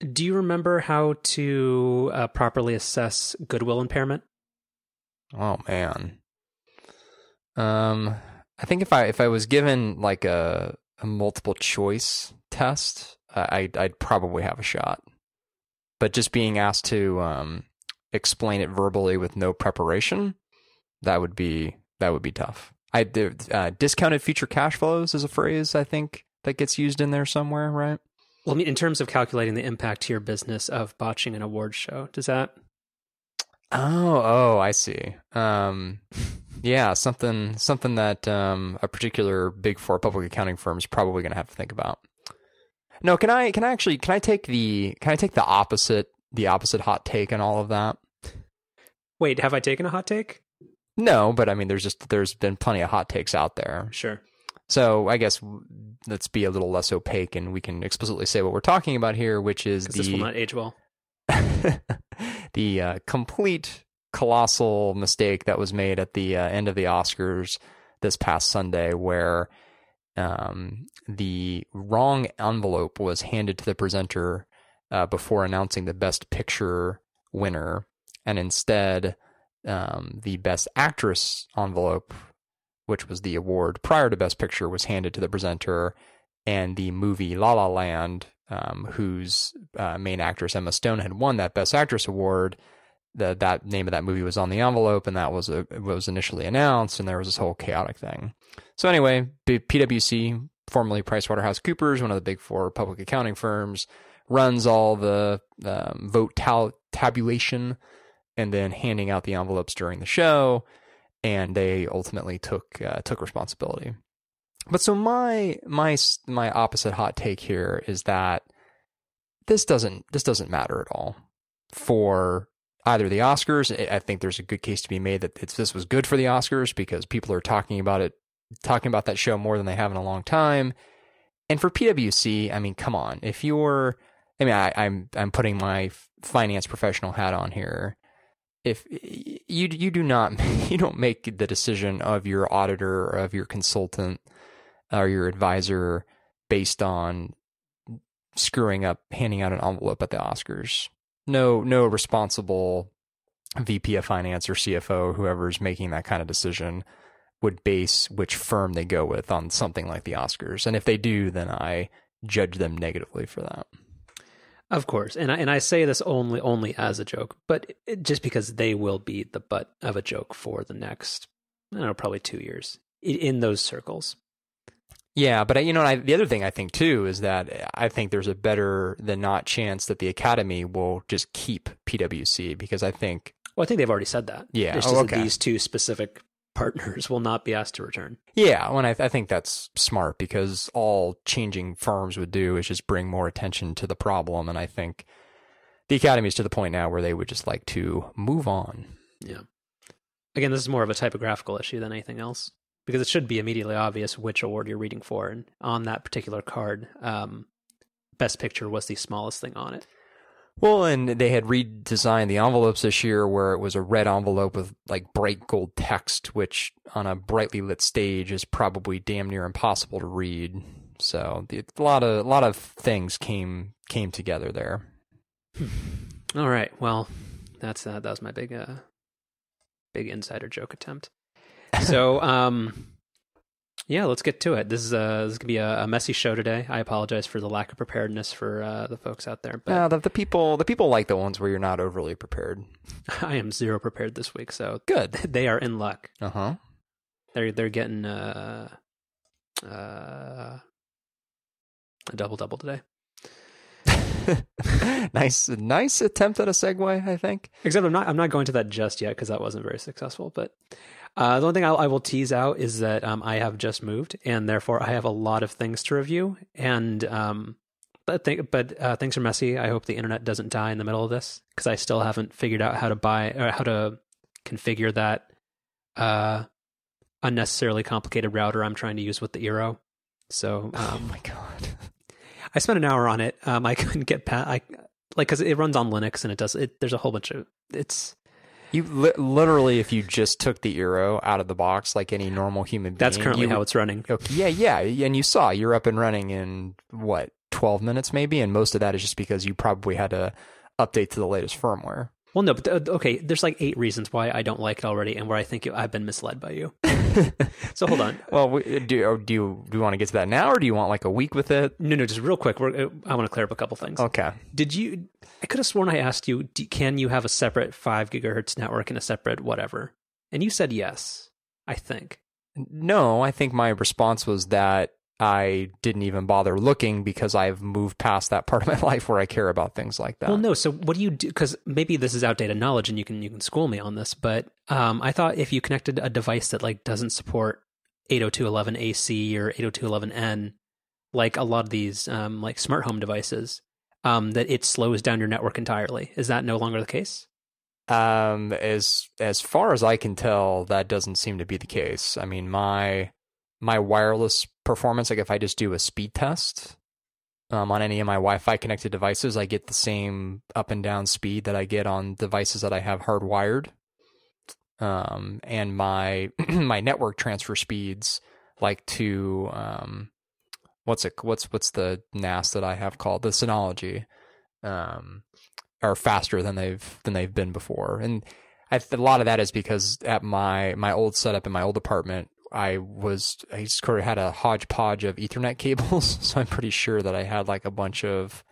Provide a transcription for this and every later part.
Do you remember how to uh, properly assess goodwill impairment? Oh man. Um, I think if I if I was given like a, a multiple choice test, I I'd probably have a shot. But just being asked to um, explain it verbally with no preparation, that would be that would be tough. I uh, discounted future cash flows is a phrase I think that gets used in there somewhere, right? Well, I mean, in terms of calculating the impact to your business of botching an award show, does that? Oh, oh, I see. Um, yeah, something something that um, a particular big four public accounting firm is probably going to have to think about. No, can I can I actually can I take the can I take the opposite the opposite hot take and all of that? Wait, have I taken a hot take? No, but I mean, there's just there's been plenty of hot takes out there. Sure. So I guess let's be a little less opaque, and we can explicitly say what we're talking about here, which is the this will not age well. the uh, complete colossal mistake that was made at the uh, end of the Oscars this past Sunday, where um, the wrong envelope was handed to the presenter uh, before announcing the Best Picture winner, and instead um, the Best Actress envelope which was the award prior to Best Picture, was handed to the presenter, and the movie La La Land, um, whose uh, main actress Emma Stone had won that Best Actress award. The, that name of that movie was on the envelope, and that was a, was initially announced, and there was this whole chaotic thing. So anyway, PwC, formerly PricewaterhouseCoopers, one of the big four public accounting firms, runs all the um, vote tabulation and then handing out the envelopes during the show and they ultimately took uh, took responsibility. But so my my my opposite hot take here is that this doesn't this doesn't matter at all for either the Oscars. I think there's a good case to be made that this was good for the Oscars because people are talking about it, talking about that show more than they have in a long time. And for PwC, I mean, come on, if you're, I mean, I, I'm I'm putting my finance professional hat on here if you you do not you don't make the decision of your auditor or of your consultant or your advisor based on screwing up handing out an envelope at the Oscars. No no responsible VP of finance or CFO whoever's making that kind of decision would base which firm they go with on something like the Oscars. And if they do, then I judge them negatively for that. Of course, and I, and I say this only only as a joke, but it, just because they will be the butt of a joke for the next, I don't know, probably two years in, in those circles. Yeah, but you know, I, the other thing I think too is that I think there's a better than not chance that the Academy will just keep PwC because I think. Well, I think they've already said that. Yeah, oh, just oh, okay. these two specific partners will not be asked to return. Yeah, when I, I think that's smart because all changing firms would do is just bring more attention to the problem, and I think the academy is to the point now where they would just like to move on. Yeah. Again, this is more of a typographical issue than anything else because it should be immediately obvious which award you're reading for, and on that particular card, um, Best Picture was the smallest thing on it. Well, and they had redesigned the envelopes this year where it was a red envelope with like bright gold text, which on a brightly lit stage is probably damn near impossible to read. So a lot of a lot of things came came together there. All right. Well, that's uh, that was my big uh, big insider joke attempt. So, um, yeah, let's get to it. This is a this is gonna be a, a, messy show today. I apologize for the lack of preparedness for uh, the folks out there. But yeah, the, the people the people like the ones where you're not overly prepared. I am zero prepared this week, so good. They are in luck. Uh huh. They're they're getting uh, uh, a double double today. nice, nice attempt at a segue. I think. Except I'm not. I'm not going to that just yet because that wasn't very successful. But uh, the only thing I'll, I will tease out is that um, I have just moved, and therefore I have a lot of things to review. And um, but th- but uh, things are messy. I hope the internet doesn't die in the middle of this because I still haven't figured out how to buy or how to configure that uh, unnecessarily complicated router I'm trying to use with the Eero. So, oh um, oh my god, I spent an hour on it. Um, I couldn't get past. I like because it runs on Linux and it does it. There's a whole bunch of it's you li- literally, if you just took the Eero out of the box like any normal human being, that's currently you, how it's running. Okay, yeah, yeah, and you saw you're up and running in what 12 minutes maybe, and most of that is just because you probably had to update to the latest firmware. Well, no, but uh, okay. There's like eight reasons why I don't like it already, and where I think I've been misled by you. so hold on. Well, we- do do you do you want to get to that now, or do you want like a week with it? No, no, just real quick. We're, uh, I want to clear up a couple things. Okay. Did you? I could have sworn I asked you, do, can you have a separate five gigahertz network and a separate whatever? And you said yes. I think. No, I think my response was that I didn't even bother looking because I've moved past that part of my life where I care about things like that. Well, no. So what do you do? Because maybe this is outdated knowledge, and you can you can school me on this. But um, I thought if you connected a device that like doesn't support 802.11ac or 802.11n, like a lot of these um, like smart home devices, um, that it slows down your network entirely. Is that no longer the case? Um, as as far as I can tell, that doesn't seem to be the case. I mean, my my wireless performance, like if I just do a speed test um, on any of my Wi-Fi connected devices, I get the same up and down speed that I get on devices that I have hardwired. Um, and my my network transfer speeds, like to um, what's it what's what's the NAS that I have called the Synology, um, are faster than they've than they've been before, and I, a lot of that is because at my my old setup in my old apartment, I was I sort of had a hodgepodge of Ethernet cables, so I'm pretty sure that I had like a bunch of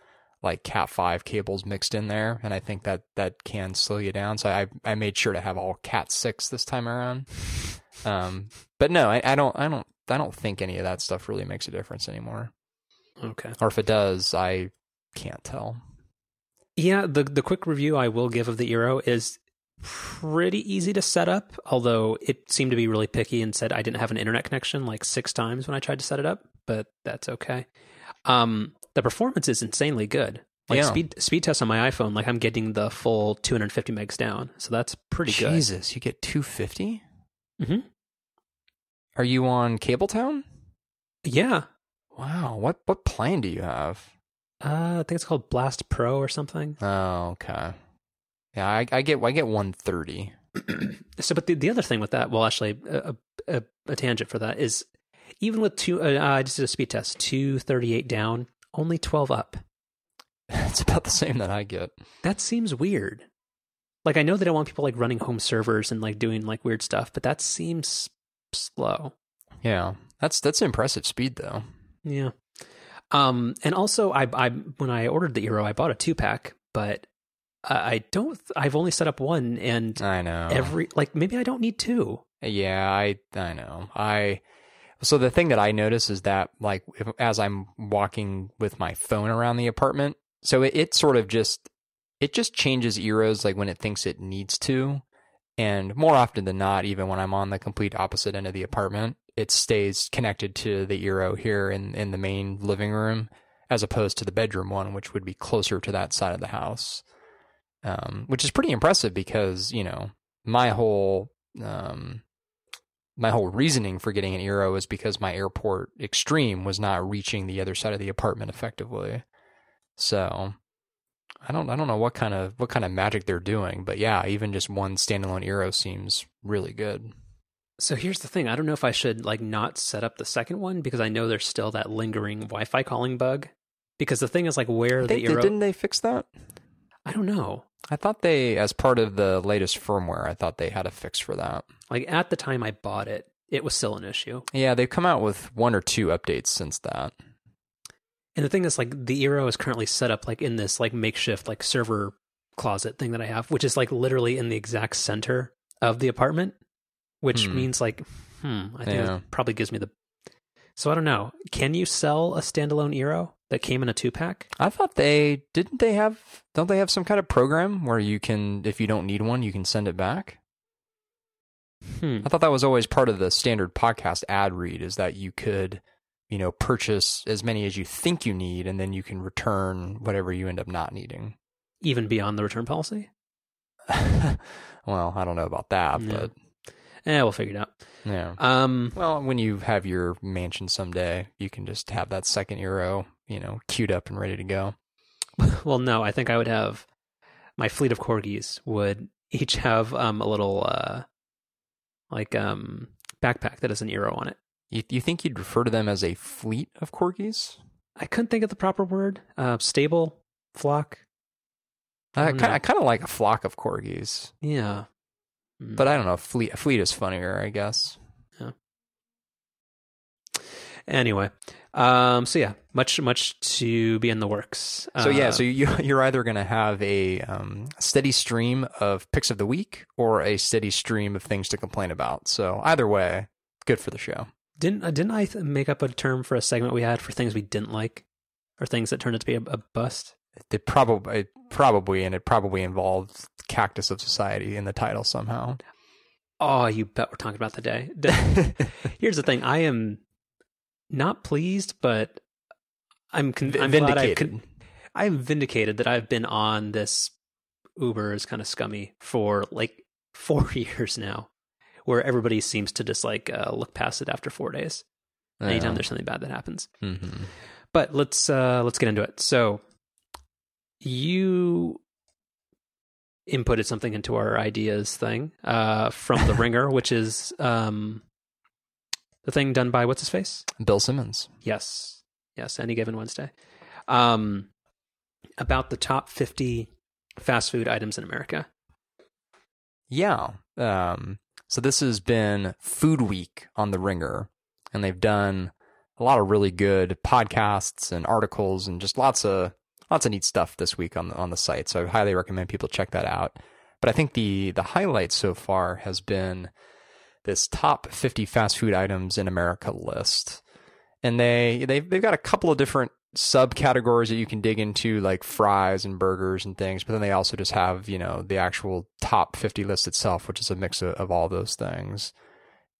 like Cat five cables mixed in there, and I think that that can slow you down. So I I made sure to have all Cat six this time around. Um, but no, I, I don't I don't I don't think any of that stuff really makes a difference anymore. Okay. Or if it does, I can't tell. Yeah, the the quick review I will give of the Eero is pretty easy to set up, although it seemed to be really picky and said I didn't have an internet connection like six times when I tried to set it up, but that's okay. Um, the performance is insanely good. Like Yeah. speed speed test on my iPhone, like I'm getting the full 250 megs down, so that's pretty good. Jesus, you get two fifty. Mhm. Are you on Cabletown? Yeah, Wow, what what plan do you have? uh, I think it's called Blast Pro or something. Oh, okay. Yeah, I, I get I get one thirty. So, but the, the other thing with that, well, actually, a, a, a tangent for that is even with two, uh, I just did a speed test, 238 down, only 12 up. It's about the same that I get. That seems weird. Like, I know they don't want people like running home servers and like doing like weird stuff, but that seems slow. Yeah, that's that's impressive speed though. Yeah. Um, and also, I, I when I ordered the Eero, I bought a two pack, but I don't. I've only set up one, and I know. every like maybe I don't need two. Yeah, I I know. I so the thing that I notice is that like if, as I'm walking with my phone around the apartment, so it, it sort of just it just changes Eeros like when it thinks it needs to, and more often than not, even when I'm on the complete opposite end of the apartment, it stays connected to the Eero here in in the main living room, as opposed to the bedroom one, which would be closer to that side of the house. Um, which is pretty impressive because you know my whole um, my whole reasoning for getting an Eero is because my airport extreme was not reaching the other side of the apartment effectively. So I don't I don't know what kind of what kind of magic they're doing, but yeah, even just one standalone Eero seems really good. So here's the thing. I don't know if I should like not set up the second one because I know there's still that lingering Wi-Fi calling bug. Because the thing is like where I the Eero didn't they fix that? I don't know. I thought they as part of the latest firmware, I thought they had a fix for that. Like at the time I bought it, it was still an issue. Yeah, they've come out with one or two updates since that. And the thing is like the Eero is currently set up like in this like makeshift like server closet thing that I have, which is like literally in the exact center of the apartment, which Hmm. means like hmm, I think Yeah. it probably gives me the So I don't know. Can you sell a standalone Eero that came in a two pack? I thought they didn't they have don't they have some kind of program where you can if you don't need one, you can send it back? Hmm. I thought that was always part of the standard podcast ad read is that you could, you know, purchase as many as you think you need and then you can return whatever you end up not needing. Even beyond the return policy? well, I don't know about that, Yeah. but yeah, we'll figure it out. yeah. Um Well, when you have your mansion someday, you can just have that second Eero, you know, queued up and ready to go. well no, I think I would have my fleet of corgis would each have um a little uh like um backpack that has an Eero on it. You, you think you'd refer to them as a fleet of corgis? I couldn't think of the proper word. Uh, stable flock. I I kind. I kind of like a flock of corgis, Yeah. Mm. but I don't know. Fleet fleet is funnier, I guess. Yeah. Anyway, um, so yeah, much much to be in the works. So yeah, Uh, so you you're either going to have a um, steady stream of picks of the week or a steady stream of things to complain about. So either way, good for the show. didn't uh, didn't I th- make up a term for a segment we had for things we didn't like or things that turned out to be a, a bust? It probably probably and it probably involved Cactus of Society in the title somehow. Oh, you bet we're talking about the day. Here's the thing: I am not pleased, but I'm, con- I'm Vindicated. con- I'm vindicated that I've been on this Uber is kind of scummy for like four years now, where everybody seems to just like uh, look past it after four days. Anytime there's something bad that happens. hmm But let's uh, let's get into it. So you inputted something into our ideas thing uh, from the Ringer, which is um, the thing done by what's his face? Bill Simmons. Yes, yes. Any given Wednesday, um, about the top fifty fast food items in America. Yeah. Um, so this has been Food Week on the Ringer, and they've done a lot of really good podcasts and articles and just lots of lots of neat stuff this week on the on the site. So I highly recommend people check that out. But I think the the highlight so far has been this top 50 fast food items in America list. And they they've they've got a couple of different subcategories that you can dig into like fries and burgers and things, but then they also just have, you know, the actual top 50 list itself, which is a mix of, of all those things.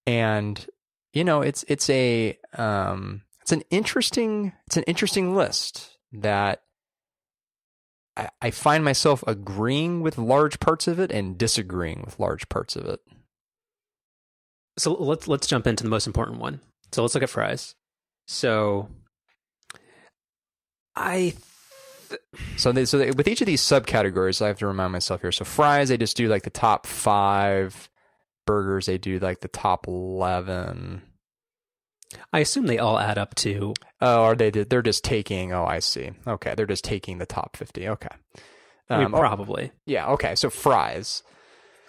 And you know, it's it's a um it's an interesting it's an interesting list that I, I find myself agreeing with large parts of it and disagreeing with large parts of it. So let's let's jump into the most important one. So let's look at fries. So I th- So they, so they, with each of these subcategories, I have to remind myself here. So fries, they just do like the top five. Burgers, they do like the top eleven. I assume they all add up to Oh, are they? They're just taking. Oh, I see. Okay, they're just taking the top fifty. Okay. I mean, Um, oh, probably. yeah. Okay. So fries.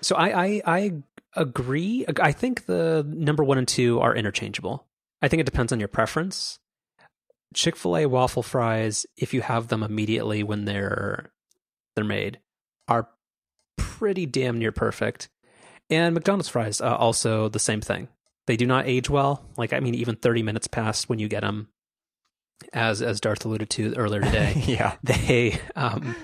So I, I I agree. I think the number one and two are interchangeable. I think it depends on your preference. Chick Fil A waffle fries, if you have them immediately when they're they're made, are pretty damn near perfect. And McDonald's fries, uh, also the same thing. They do not age well. Like I mean, even thirty minutes past when you get them, as as Darth alluded to earlier today, yeah. they um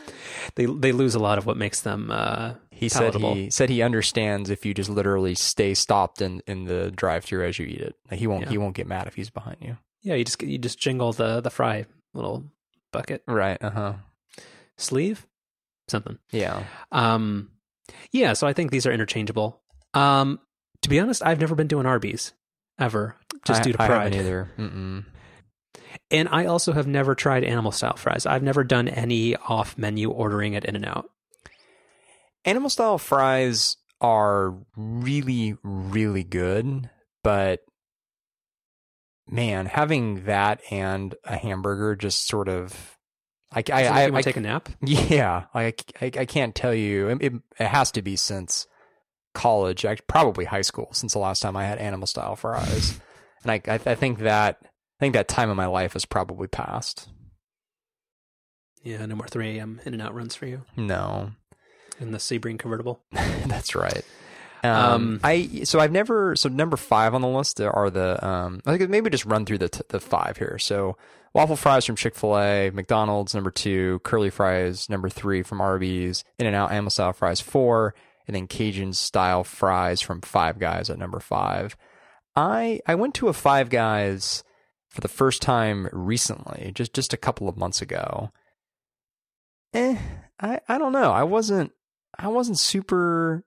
they they lose a lot of what makes them uh He said he said he understands if you just literally stay stopped in, in the drive-through as you eat it. Like, he won't Yeah. he won't get mad if he's behind you. Yeah, you just you just jingle the the fry little bucket Right. Uh huh. sleeve something. Yeah. Um yeah, so I think these are interchangeable. Um to be honest, I've never been to an Arby's ever just I, due to I pride. haven't either. Mm-mm. And I also have never tried animal style fries. I've never done any off menu ordering at In and Out. Animal style fries are really, really good, but man, having that and a hamburger just sort of, I, I, Does it make I, you I- take a nap? yeah, like I, I can't tell you. It, it, has to be since college, probably high school, since the last time I had animal style fries, and I, I, I think that, I think that time in my life has probably passed. Yeah, no more 3 a.m. In and Out runs for you No, in the Sebring convertible. That's right. Um, Um, I so I've never so number five on the list are the um I think maybe just run through the t- the five here. So waffle fries from Chick Fil A, McDonald's number two, curly fries number three from Arby's, In and Out animal style fries four, and then Cajun style fries from Five Guys at number five. I I went to a Five Guys for the first time recently, just just a couple of months ago. Eh, I I don't know. I wasn't I wasn't super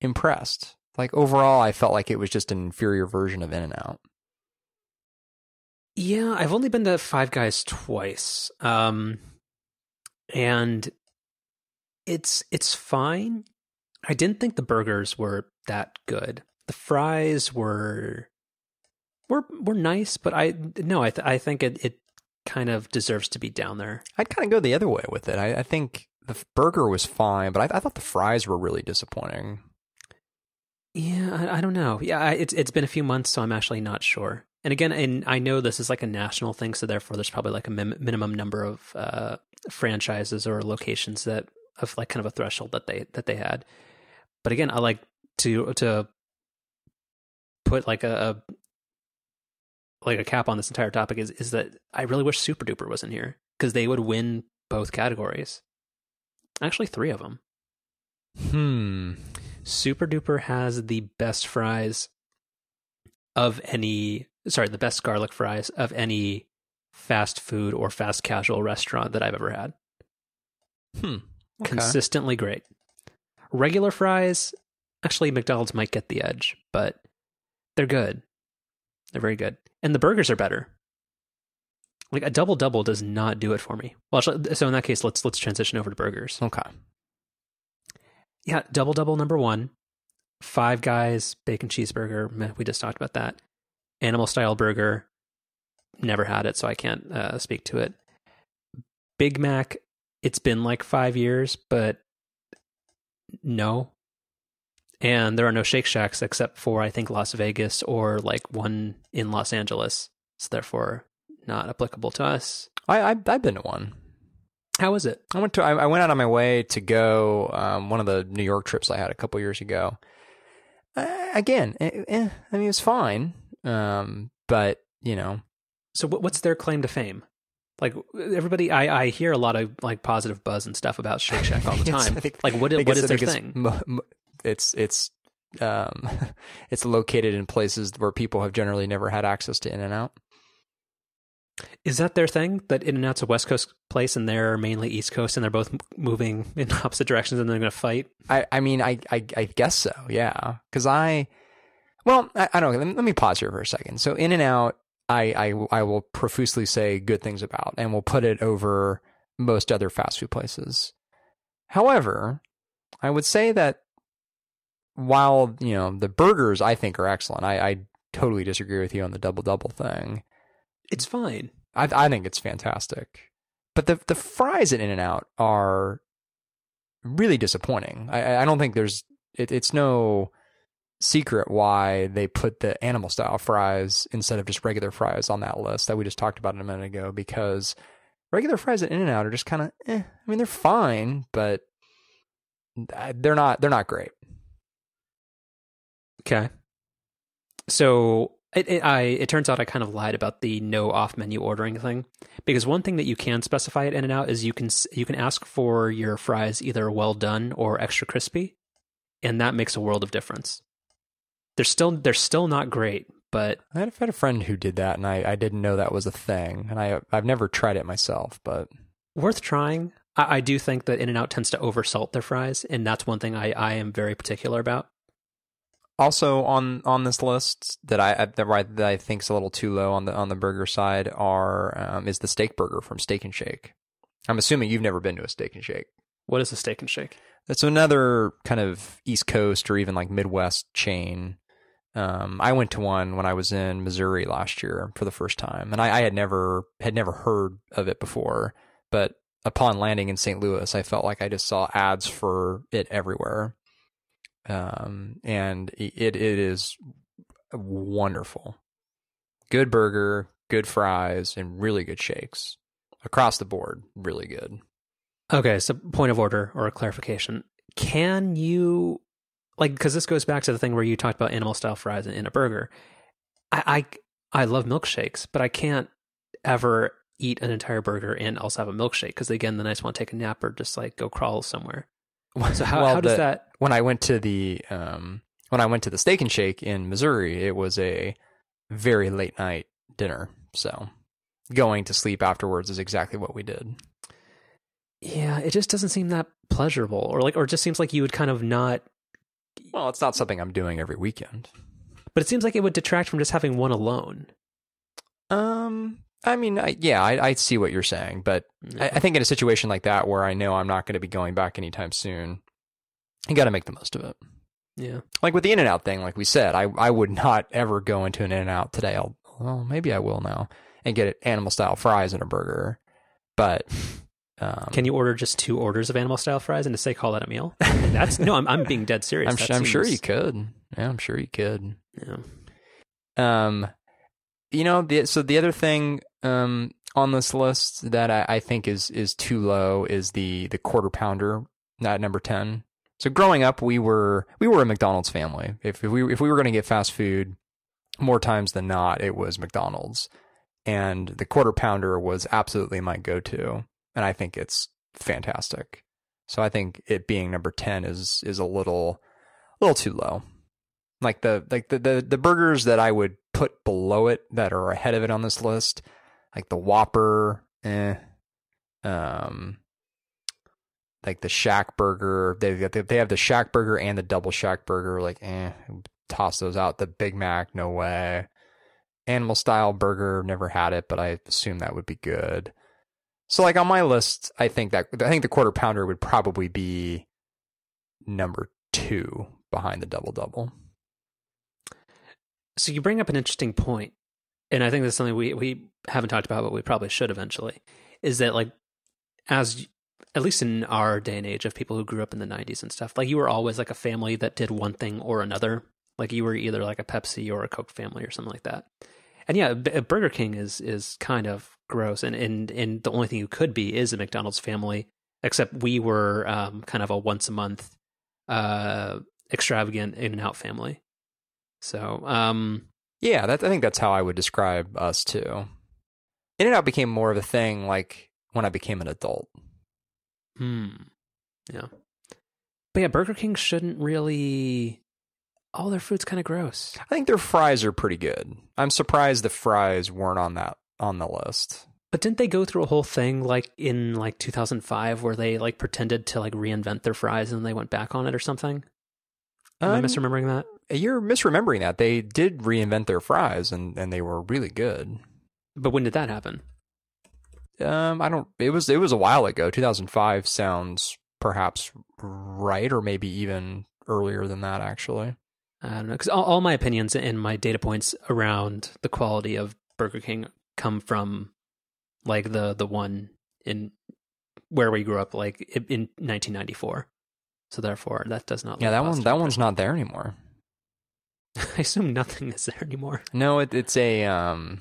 impressed. Like overall, I felt like it was just an inferior version of In and Out. Yeah, I've only been to Five Guys twice. Um and it's it's fine. I didn't think the burgers were that good. The fries were were were nice, but I no, I th- I think it it kind of deserves to be down there. I'd kind of go the other way with it. I, I think the burger was fine, but I, I, thought the fries were really disappointing. Yeah, I, I don't know. Yeah, I, it's it's been a few months, so I'm actually not sure. And again, and I know this is like a national thing, so therefore there's probably like a min- minimum number of uh, franchises or locations that of like kind of a threshold that they that they had. But again, I like to to put like a, a like a cap on this entire topic is is that I really wish Super Duper was in here because they would win both categories. Actually, three of them. Hmm. Super Duper has the best fries of any. Sorry, the best garlic fries of any fast food or fast casual restaurant that I've ever had. Hmm. Okay. Consistently great. Regular fries, actually, McDonald's might get the edge, but they're good. They're very good. And the burgers are better. Like a double double does not do it for me. Well, so in that case, let's let's transition over to burgers. Okay. Yeah, double double number one, Five Guys bacon cheeseburger. Meh, we just talked about that. Animal style burger. Never had it, so I can't uh, speak to it. Big Mac. It's been like five years, but no. And there are no Shake Shacks except for I think Las Vegas or like one in Los Angeles. So therefore, not applicable to us. I, I I've been to one. How was it? I went to I, I went out on my way to go um, one of the New York trips I had a couple years ago. Uh, again, eh, eh, I mean it was fine, um, but you know. So what's their claim to fame? Like everybody, I, I hear a lot of like positive buzz and stuff about Shake Shack all the time. think- like what what is their thing? mo- mo- It's it's um, it's located in places where people have generally never had access to In and Out. Is that their thing? That In and Out's a West Coast place and they're mainly East Coast and they're both moving in opposite directions and they're going to fight? I, I mean, I, I, I guess so, yeah. Because I, well, I, I don't. Let me, let me pause here for a second. So, In and Out, I, I, I will profusely say good things about, and we'll put it over most other fast food places. However, I would say that while you know the burgers, I think are excellent. I, I totally disagree with you on the double double thing. It's fine. I, I think it's fantastic. But the the fries at In and Out are really disappointing. I, I don't think there's it, it's no secret why they put the animal style fries instead of just regular fries on that list that we just talked about a minute ago because regular fries at In and Out are just kind of eh. I mean they're fine, but they're not they're not great. Okay. So it, it, I it turns out I kind of lied about the no off menu ordering thing because one thing that you can specify at In and Out is you can you can ask for your fries either well done or extra crispy, and that makes a world of difference. They're still they're still not great, but I had, I had a friend who did that, and I, I didn't know that was a thing, and I I've never tried it myself, but worth trying. I, I do think that In and Out tends to oversalt their fries, and that's one thing I, I am very particular about. Also on on this list that I that I, that I think is a little too low on the on the burger side are um, is the steak burger from Steak and Shake. I'm assuming you've never been to a Steak and Shake. What is a steak and shake? It's another kind of East Coast or even like Midwest chain. Um, I went to one when I was in Missouri last year for the first time, and I, I had never had never heard of it before. But upon landing in St. Louis, I felt like I just saw ads for it everywhere. Um, and it it is wonderful. Good burger, good fries, and really good shakes across the board. Really good. Okay, so point of order or a clarification. Can you like because this goes back to the thing where you talked about animal style fries in, in a burger. I, I I love milkshakes, but I can't ever eat an entire burger and also have a milkshake because again, then I just want to take a nap or just like go crawl somewhere. So how Well, how does the- that? when I went to the um when I went to the Steak and Shake in Missouri, it was a very late night dinner. So going to sleep afterwards is exactly what we did. Yeah, it just doesn't seem that pleasurable, or like, or it just seems like you would kind of not. Well, it's not something I'm doing every weekend. But it seems like it would detract from just having one alone. Um, I mean, I, yeah, I, I see what you're saying, but I, I think in a situation like that where I know I'm not going to be going back anytime soon, you got to make the most of it. yeah. Like with the In and Out thing, like we said, I I would not ever go into an In and Out today. I'll, well, maybe I will now. and get animal style fries and a burger. But um, Can you order just two orders of animal style fries and to say call that a meal? That's no, I'm I'm being dead serious. I'm, That su- I'm sure you could. Yeah, I'm sure you could. Yeah. Um, you know, the, so the other thing um, on this list that I, I think is is too low is the the quarter pounder at number ten. So growing up, we were we were a McDonald's family. If, if we if we were going to get fast food, more times than not, it was McDonald's, and the quarter pounder was absolutely my go to, and I think it's fantastic. So I think it being number ten is is a little a little too low like the like the, the the burgers that I would put below it that are ahead of it on this list, like the Whopper, eh, um, like the Shack Burger. They they have the Shack Burger and the Double Shack Burger. Like, eh, toss those out. The Big Mac, no way. Animal style burger, never had it, but I assume that would be good. So, like on my list, I think that I think the quarter pounder would probably be number two behind the double double. So you bring up an interesting point, and I think that's something we we haven't talked about, but we probably should eventually. Is that like, as at least in our day and age of people who grew up in the '90s and stuff, like you were always like a family that did one thing or another. Like you were either like a Pepsi or a Coke family or something like that. And yeah, B- Burger King is is kind of gross, and and and the only thing you could be is a McDonald's family. Except we were um, kind of a once a month uh, extravagant in and out family. So, um, Yeah, that I think that's how I would describe us too. In and out became more of a thing like when I became an adult. hmm, yeah. But yeah, Burger King shouldn't really. All their food's kind of gross. I think their fries are pretty good. I'm surprised the fries weren't on that on the list. But didn't they go through a whole thing like in like 2005 where they like pretended to like reinvent their fries and they went back on it or something? Am I Um, misremembering that? You're misremembering that. They did reinvent their fries and, and they were really good. But when did that happen? Um, I don't. It was it was a while ago. 2005 sounds perhaps right, or maybe even earlier than that. Actually, I don't know because all, all my opinions and my data points around the quality of Burger King come from like the the one in where we grew up, like in 1994. So therefore, that does not. yeah, that one that one's not there anymore. I assume nothing is there anymore. No, it, it's a um.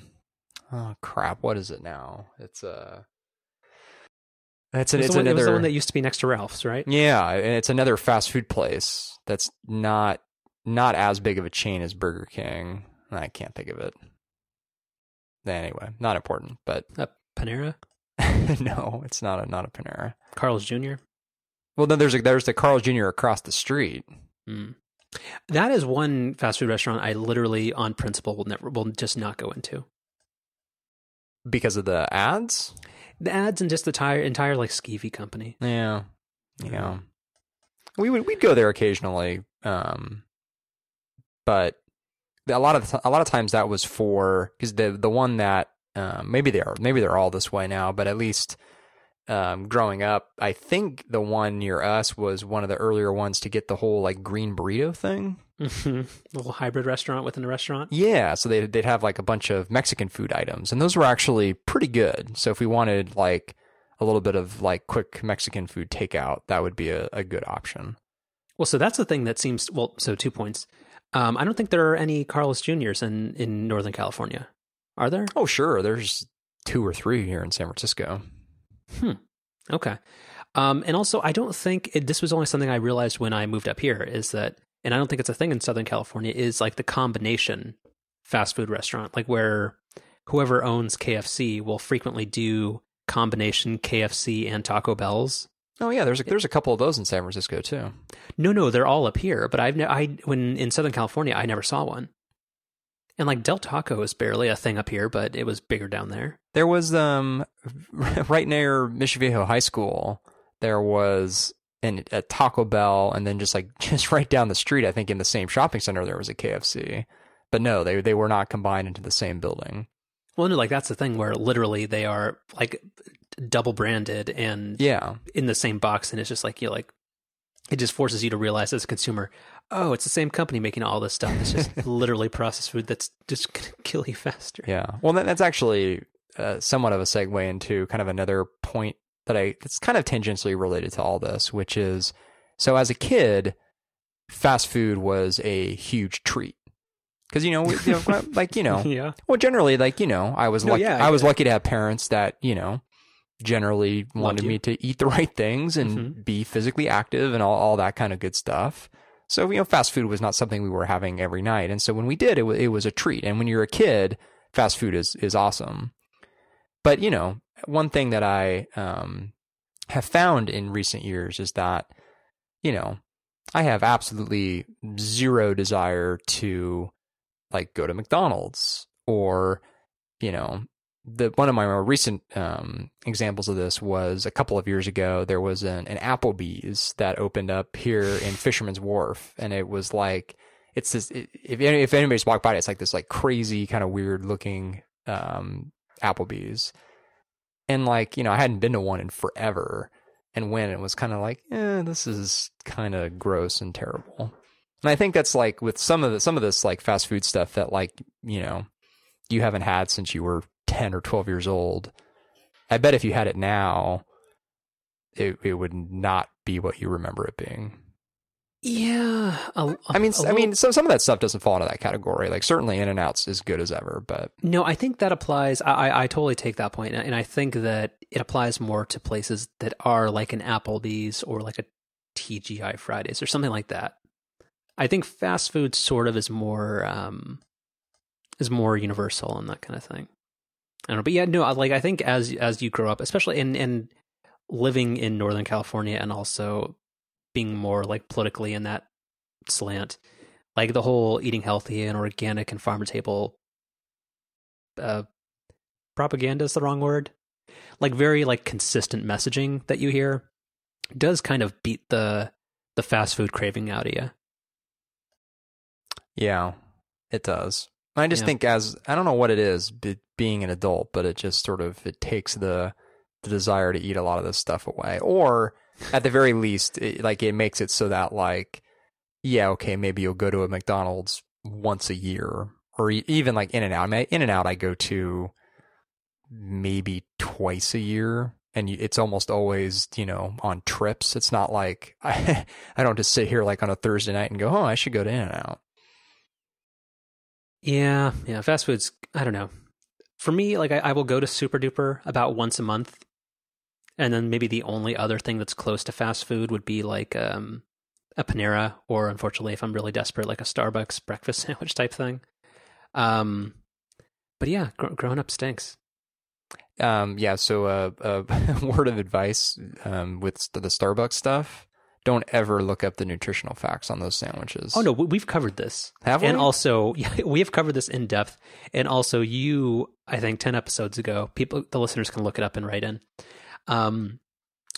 Oh crap! What is it now? It's a. It's, an, It it's the one, it another. the one that used to be next to Ralph's, right? yeah, and it's another fast food place that's not not as big of a chain as Burger King. I can't think of it. Anyway, not important, but Uh, Panera, no, it's not a not a Panera. Carl's Jr. Well, then there's a, there's the Carl's Jr. across the street. Mm. That is one fast food restaurant I literally, on principle, will never will just not go into. because of the ads. The ads and just the entire entire like skeevy company. Yeah, yeah. We would we'd go there occasionally, um, but a lot of a lot of times that was for because the the one that um, maybe they are maybe they're all this way now, but at least um, growing up, I think the one near us was one of the earlier ones to get the whole like green burrito thing. little hybrid restaurant within a restaurant. Yeah, so they they'd have like a bunch of Mexican food items, and those were actually pretty good. So if we wanted like a little bit of like quick Mexican food takeout, that would be a, a good option. Well, so that's the thing that seems well. So two points. Um, I don't think there are any Carl's Juniors in in Northern California. Are there? Oh, sure, there's two or three here in San Francisco. Okay. Um, and also, I don't think it, this was only something I realized when I moved up here. Is that, and I don't think it's a thing in Southern California. Is like the combination fast food restaurant, like where whoever owns KFC will frequently do combination KFC and Taco Bell's. Oh yeah, there's a, there's a couple of those in San Francisco too. No, no, they're all up here. But I've ne- I when in Southern California, I never saw one. And like Del Taco is barely a thing up here, but it was bigger down there. There was um right near Mission Viejo High School. There was an, a Taco Bell, and then just like just right down the street, I think in the same shopping center, there was a KFC. But no, they they were not combined into the same building. Well, no, like that's the thing where literally they are like double branded and Yeah, in the same box, and it's just like you like it just forces you to realize as a consumer, oh, it's the same company making all this stuff. It's just literally processed food that's just going to kill you faster. Yeah. Well, that, that's actually uh, somewhat of a segue into kind of another point that I that's kind of tangentially related to all this, which is so as a kid, fast food was a huge treat because you know, we, you know, like you know, yeah. well, generally, like you know, I was No, lucky. yeah, I I was lucky to have parents that you know generally wanted me to eat the right things and Mhm. be physically active and all all that kind of good stuff. So you know, fast food was not something we were having every night, and so when we did, it was it was a treat. And when you're a kid, fast food is is awesome. But you know, one thing that I um, have found in recent years is that you know I have absolutely zero desire to like go to McDonald's or you know the one of my more recent um, examples of this was a couple of years ago. There was an, an Applebee's that opened up here in Fisherman's Wharf, and it was like it's this. It, if if anybody's walked by it, it's like this like crazy kind of weird looking um, Applebee's, and like you know I hadn't been to one in forever, and when it was kind of like, eh, this is kind of gross and terrible. And I think that's like with some of the some of this like fast food stuff that like you know you haven't had since you were 10 or 12 years old. I bet if you had it now, it it would not be what you remember it being. Yeah. a- I mean, a I mean, little- so some of that stuff doesn't fall into that category. Like certainly In and Out's as good as ever, but no, I think that applies. I, I, I totally take that point, and I think that it applies more to places that are like an Applebee's or like a TGI Fridays or something like that. I think fast food sort of is more um, is more universal and that kind of thing. I don't know, but yeah, no, like I think as as you grow up, especially in in living in Northern California and also being more like politically in that slant, like the whole eating healthy and organic and farm to table uh, propaganda is the wrong word. Like very like consistent messaging that you hear does kind of beat the the fast food craving out of you. yeah, it does. I just Yeah. think as I don't know what it is, be, being an adult, but it just sort of it takes the the desire to eat a lot of this stuff away, or at the very least, it, like it makes it so that like, yeah, okay, maybe you'll go to a McDonald's once a year, or e- even like In and Out. I mean, In and Out, I go to maybe twice a year. And it's almost always, you know, on trips. It's not like I, I don't just sit here like on a Thursday night and go, oh, I should go to In and Out. Yeah, yeah. Fast food's I don't know. For me, like I, I will go to Super Duper about once a month, and then maybe the only other thing that's close to fast food would be like um, a Panera, or unfortunately, if I'm really desperate, like a Starbucks breakfast sandwich type thing. Um, but yeah, gr- growing up stinks. Um, yeah. So, uh, a word of advice um, with the Starbucks stuff: don't ever look up the nutritional facts on those sandwiches. Oh no, we- we've covered this. have we? And also, yeah, we have covered this in depth. And also, you, I think, ten episodes ago, people, the listeners can look it up and write in. Um,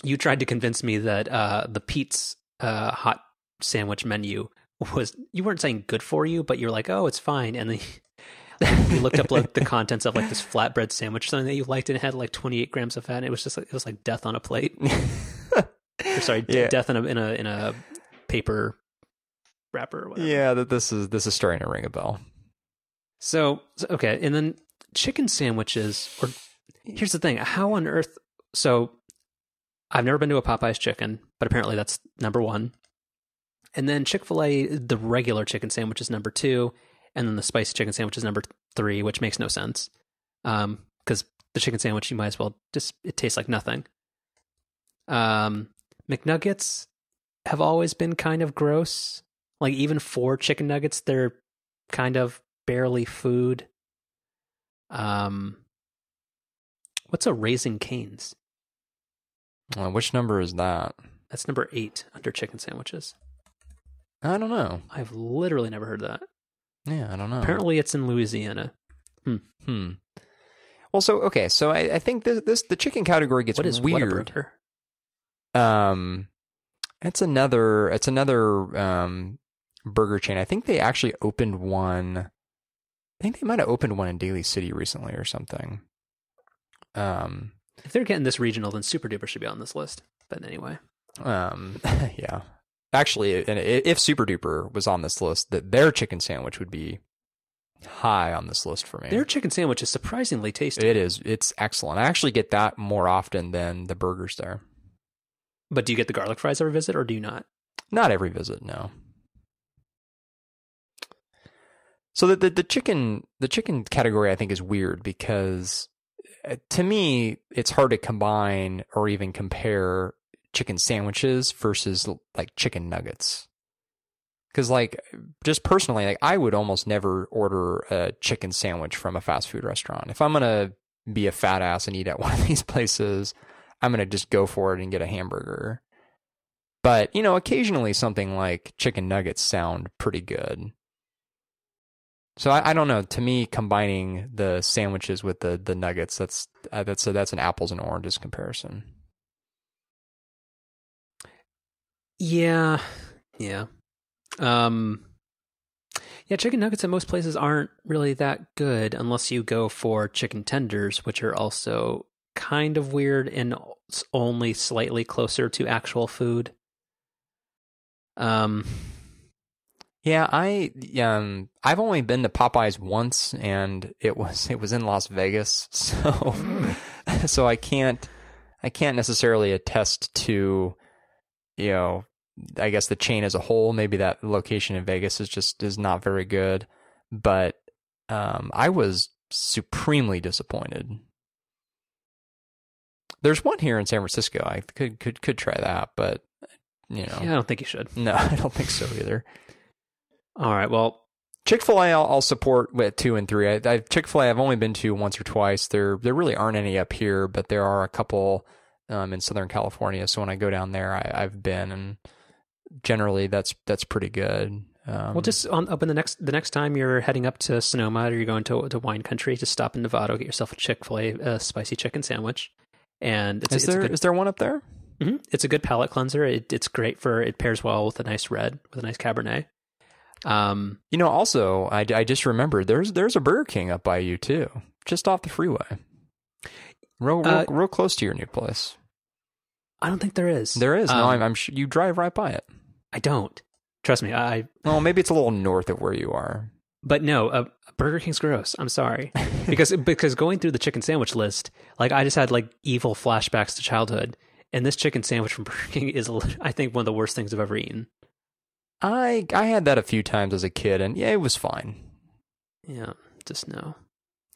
you tried to convince me that uh, the Peet's uh, hot sandwich menu was you weren't saying good for you, but you're like, oh, it's fine. And then you looked up like the contents of like this flatbread sandwich, or something that you liked, and it had like 28 grams of fat. And it was just like it was like death on a plate. Or, sorry, Yeah. death in a in a in a paper wrapper or whatever. yeah, that this is this is starting to ring a bell. So, okay, and then chicken sandwiches. Or here's the thing: how on earth? So, I've never been to a Popeyes chicken, but apparently that's number one. And then Chick Fil A, the regular chicken sandwich is number two, and then the spicy chicken sandwich is number three, which makes no sense. Um, because the chicken sandwich you might as well just it tastes like nothing. Um, McNuggets have always been kind of gross. Like even for chicken nuggets, they're kind of barely food. Um, what's a Raising Canes? Uh, which number is that? That's number eight under chicken sandwiches. I don't know. I've literally never heard that. Yeah, I don't know. Apparently, it's in Louisiana. Hmm. Hmm. Well, so okay, so I, I think this, this the chicken category gets what is weird. Um, it's another it's another um burger chain. I think they actually opened one. I think they might have opened one in Daly City recently or something. Um, If they're getting this regional, then Super Duper should be on this list. But anyway, um, yeah. actually, and if Super Duper was on this list, that their chicken sandwich would be high on this list for me. Their chicken sandwich is surprisingly tasty. It is. It's excellent. I actually get that more often than the burgers there. But do you get the garlic fries every visit, or do you not? Not every visit, no. So the, the the chicken the chicken category I think is weird because uh, to me it's hard to combine or even compare chicken sandwiches versus like chicken nuggets. Cuz like just personally like I would almost never order a chicken sandwich from a fast food restaurant. If I'm going to be a fat ass and eat at one of these places, I'm going to just go for it and get a hamburger. But, you know, occasionally something like chicken nuggets sound pretty good. So I, I don't know. To me, combining the sandwiches with the, the nuggets, that's uh, that's a, that's an apples and oranges comparison. Yeah, yeah, um, yeah. Chicken nuggets at most places aren't really that good unless you go for chicken tenders, which are also kind of weird and only slightly closer to actual food. Um, Yeah, I um I've only been to Popeyes once, and it was it was in Las Vegas, so so I can't I can't necessarily attest to you know I guess the chain as a whole. Maybe that location in Vegas is just is not very good, but um I was supremely disappointed. There's one here in San Francisco. I could could could try that, but you know, yeah, I don't think you should. no, I don't think so either. All right, well, Chick Fil A, I'll, I'll support with two and three. I, I Chick Fil A, I've only been to once or twice. There, there really aren't any up here, but there are a couple um, in Southern California. So when I go down there, I, I've been, and generally that's that's pretty good. Um, well, just on up in the next the next time you're heading up to Sonoma or you're going to to wine country, just stop in Novato, get yourself a Chick Fil A uh, spicy chicken sandwich, and it's, is it's there good is there one up there? Mhm. It's a good palate cleanser. It, it's great for it pairs well with a nice red with a nice Cabernet. Um, You know, also I, I just remembered there's there's a Burger King up by you too, just off the freeway, real real, Uh, real close to your new place. I don't think there is. There is. no, Um, I'm, I'm sure you drive right by it. I don't. Trust me. I. Well, maybe it's a little north of where you are. But no, uh, Burger King's gross. I'm sorry because because going through the chicken sandwich list, like I just had like evil flashbacks to childhood, and this chicken sandwich from Burger King is, I think, one of the worst things I've ever eaten. I I had that a few times as a kid, and yeah, it was fine. Yeah, just no.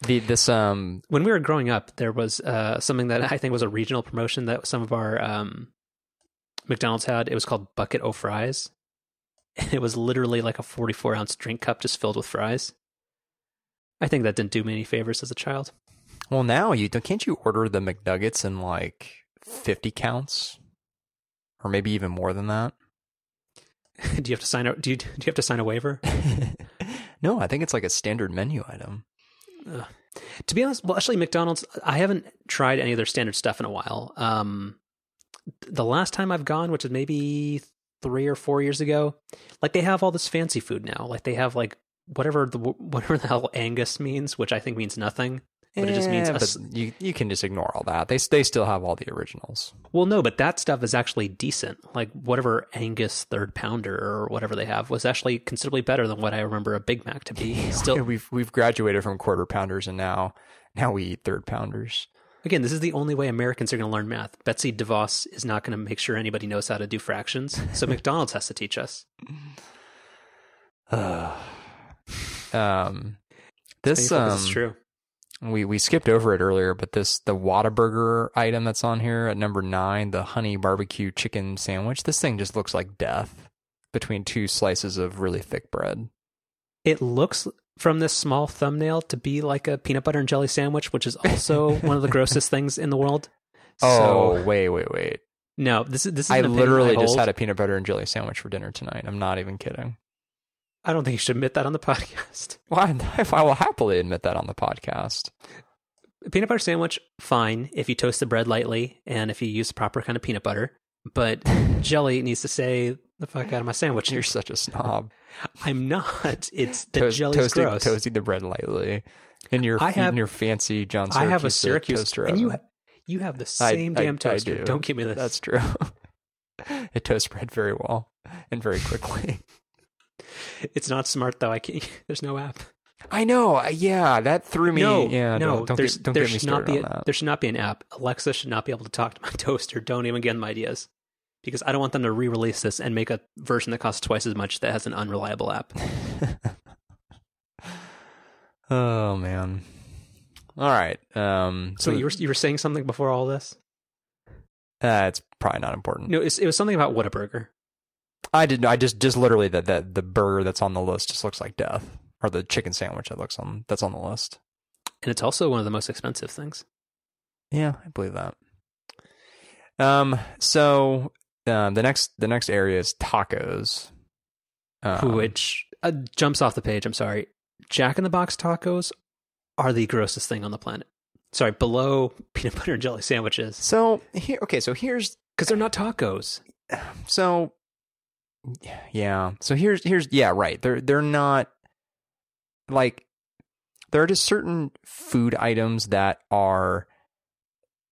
The this um when we were growing up, there was uh, something that I think was a regional promotion that some of our um, McDonald's had. It was called Bucket O Fries. And it was literally like a 44 ounce drink cup just filled with fries. I think that didn't do me any favors as a child. well now you don't- can't you order the McNuggets in like fifty counts, or maybe even more than that. do you have to sign a do you, do you have to sign a waiver? no, I think it's like a standard menu item. Ugh. To be honest, well, actually, McDonald's, I haven't tried any of their standard stuff in a while. Um, the last time I've gone, which is maybe three or four years ago, like they have all this fancy food now. Like they have like whatever the whatever the hell Angus means, which I think means nothing. But it just means you you can just ignore all that. They they still have all the originals. Well, no, but that stuff is actually decent. Like whatever Angus third pounder or whatever they have was actually considerably better than what I remember a Big Mac to be. Still, we've we've graduated from quarter pounders, and now now we eat third pounders. Again, this is the only way Americans are going to learn math. Betsy DeVos is not going to make sure anybody knows how to do fractions, so McDonald's has to teach us. um, this um, it's true. we we skipped over it earlier, but this the Whataburger item that's on here at number nine, the honey barbecue chicken sandwich. This thing just looks like death between two slices of really thick bread. It looks from this small thumbnail to be like a peanut butter and jelly sandwich, which is also one of the grossest things in the world. Oh So, wait, wait, wait! no, this is this is I literally I just had a peanut butter and jelly sandwich for dinner tonight. I'm not even kidding. I don't think you should admit that on the podcast. Well, I, I will happily admit that on the podcast. A peanut butter sandwich, fine if you toast the bread lightly and if you use the proper kind of peanut butter. But jelly needs to say the fuck out of my sandwich. You're such a snob. I'm not. It's the Toast- jelly's toasting, gross. toasting the bread lightly in your I have- in your fancy John I have a Syracuse Syracuse, toaster and you ha- you have the same I- damn I toaster. do. Don't give me this. That's true. it toasts bread very well. and very quickly. It's not smart though. I can't. There's no app. I know. Yeah, that threw me. no, yeah, no. don't, don't there's, get, don't there get me should not started be. on that. there should not be an app. Alexa should not be able to talk to my toaster. Don't even get my ideas, because I don't want them to re-release this and make a version that costs twice as much that has an unreliable app. oh man. All right. Um. So So you were you were saying something before all this? uh, it's probably not important. No, it's, it was something about Whataburger. I didn't. I just just literally that that the burger that's on the list just looks like death, or the chicken sandwich that looks on that's on the list. and it's also one of the most expensive things. Yeah, I believe that. Um. So um, the next the next area is tacos. Um, which uh, jumps off the page. I'm sorry. Jack in the Box tacos are the grossest thing on the planet. Sorry, below peanut butter and jelly sandwiches So here, okay. So here's because they're not tacos. so yeah. So here's here's yeah. Right. They're they're not like there are just certain food items that are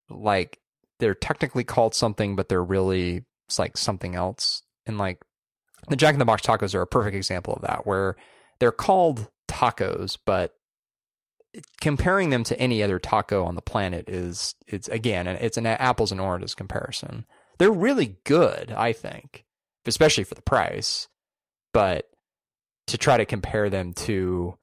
like they're technically called something, but they're really it's like something else. And like the Jack in the Box tacos are a perfect example of that, where they're called tacos, but comparing them to any other taco on the planet is it's again it's an apples and oranges comparison. They're really good, I think, especially for the price. But to try to compare them to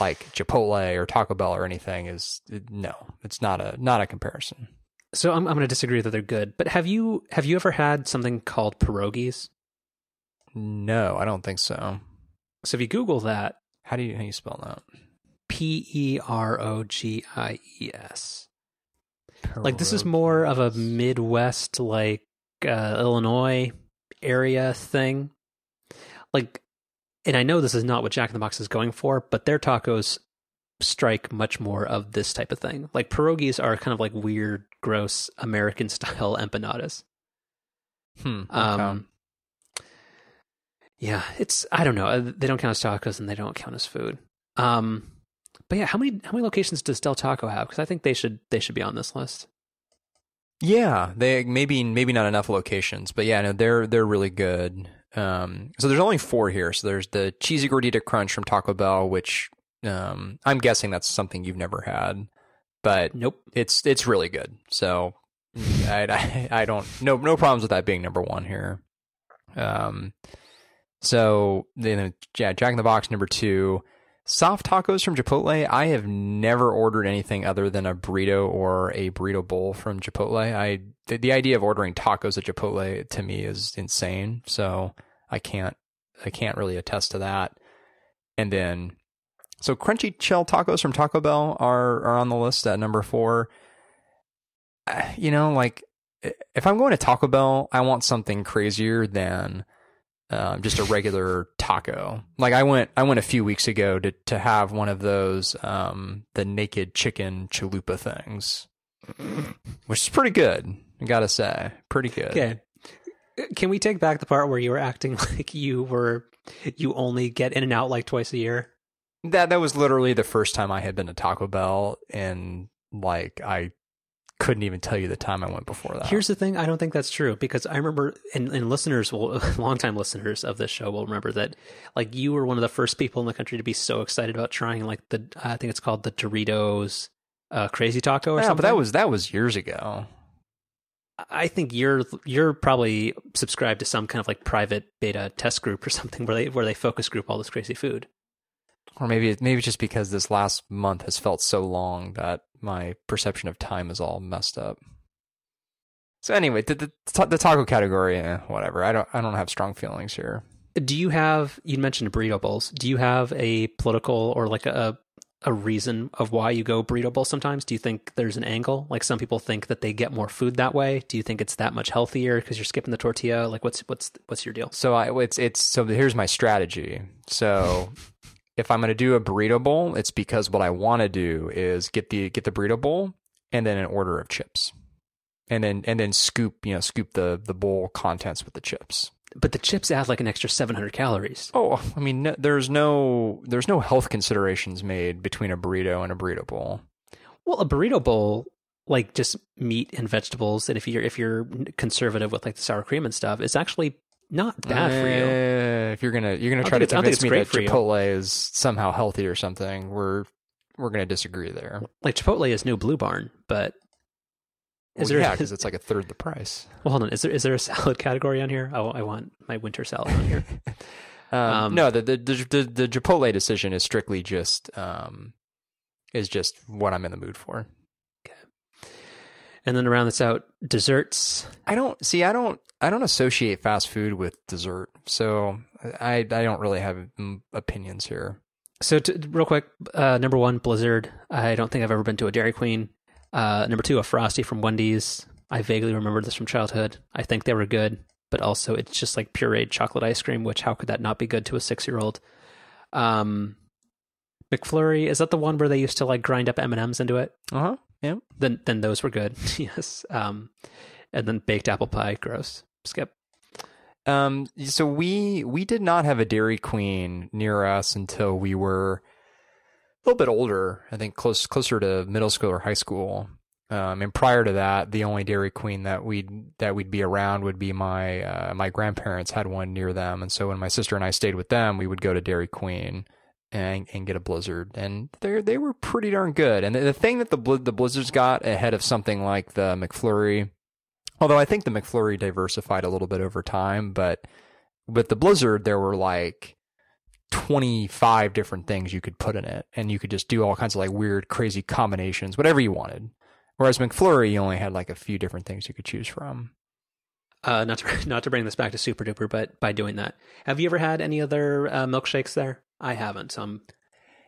like Chipotle or Taco Bell or anything is no, it's not a not a comparison. So I'm I'm going to disagree that they're good. But have you have you ever had something called pierogies? No, I don't think so. So if you Google that, How do you how do you spell that? P E R O G I E S. Like this is more of a Midwest, like uh, Illinois area thing. Like, and I know this is not what Jack in the Box is going for, but their tacos strike much more of this type of thing. Like pierogies are kind of like weird, gross American style empanadas. Hmm. Um, yeah, it's I don't know. Uh, They don't count as tacos and they don't count as food. Um, but yeah, how many how many locations does Del Taco have? Because I think they should they should be on this list. Yeah, they maybe maybe not enough locations, but yeah, no, they're they're really good. Um, so there's only four here. So there's the cheesy gordita crunch from Taco Bell, which um, I'm guessing that's something you've never had, but Nope. it's it's really good. So I, I I don't no no problems with that being number one here. Um, so then yeah, Jack in the Box number two. Soft tacos from Chipotle. I have never ordered anything other than a burrito or a burrito bowl from Chipotle. I the, the idea of ordering tacos at Chipotle to me is insane. So I can't I can't really attest to that. And then so crunchy shell tacos from Taco Bell are are on the list at number 4. Uh, You know, like if I'm going to Taco Bell, I want something crazier than um, just a regular taco. Like I went, I went a few weeks ago to to have one of those um, the naked chicken chalupa things, which is pretty good. I gotta say, pretty good. Okay. Can we take back the part where you were acting like you were you only get in and out like twice a year? That that was literally the first time I had been to Taco Bell, and like I couldn't even tell you the time I went before that. Here's the thing, I don't think that's true because I remember and, and listeners will longtime listeners of this show will remember that like you were one of the first people in the country to be so excited about trying like the I think it's called the Doritos uh, crazy taco or yeah, something. but that was that was years ago. I think you're you're probably subscribed to some kind of like private beta test group or something where they where they focus group all this crazy food. Or maybe maybe it's just because this last month has felt so long that my perception of time is all messed up. So anyway, the the, the taco category, eh, whatever. I don't I don't have strong feelings here. Do you have you mentioned burrito bowls? Do you have a political or like a a reason of why you go burrito bowl sometimes? Do you think there's an angle? Like some people think that they get more food that way. Do you think it's that much healthier because you're skipping the tortilla? Like what's what's what's your deal? So I it's it's so here's my strategy. So if I'm going to do a burrito bowl, it's because what I want to do is get the get the burrito bowl and then an order of chips. And then and then scoop, you know, scoop the the bowl contents with the chips. But the chips add like an extra 700 calories. Oh, I mean, no, there's no there's no health considerations made between a burrito and a burrito bowl. Well, a burrito bowl like just meat and vegetables and if you're if you're conservative with like the sour cream and stuff, it's actually not bad for you. Uh, if you're gonna you're gonna try to think it's- I think convince me that for you. Chipotle is somehow healthy or something, we're we're gonna disagree there. Like Chipotle is new Blue Barn, but is Well, there? yeah, because it's like a third the price. well, hold on. Is there is there a salad category on here? Oh, I want my winter salad on here. Um, Um, no, the, the the the the Chipotle decision is strictly just um is just what I'm in the mood for. And then around this out, desserts. I don't see. I don't. I don't associate fast food with dessert, so I I don't really have mm, opinions here. So, to, real quick, uh, number one, Blizzard. I don't think I've ever been to a Dairy Queen. Uh, number two, a Frosty from Wendy's. I vaguely remember this from childhood. I think they were good, but also it's just like pureed chocolate ice cream. Which how could that not be good to a six-year-old? Um, McFlurry is that the one where they used to like grind up M and M's into it? Uh huh. Yeah. Then then those were good. yes. Um, and then baked apple pie, gross. Skip. Um. So we we did not have a Dairy Queen near us until we were a little bit older. I think close closer to middle school or high school. Um, and prior to that, the only Dairy Queen that we'd that we'd be around would be my uh, my grandparents had one near them, and so when my sister and I stayed with them, we would go to Dairy Queen and and get a Blizzard, and they they were pretty darn good. And the, the thing that the the Blizzards got ahead of something like the McFlurry, although I think the McFlurry diversified a little bit over time, but with the Blizzard there were like 25 different things you could put in it and you could just do all kinds of like weird crazy combinations whatever you wanted whereas mcflurry you only had like a few different things you could choose from Uh, not to not to bring this back to Super Duper, but by doing that, have you ever had any other uh, milkshakes there? I haven't. So I'm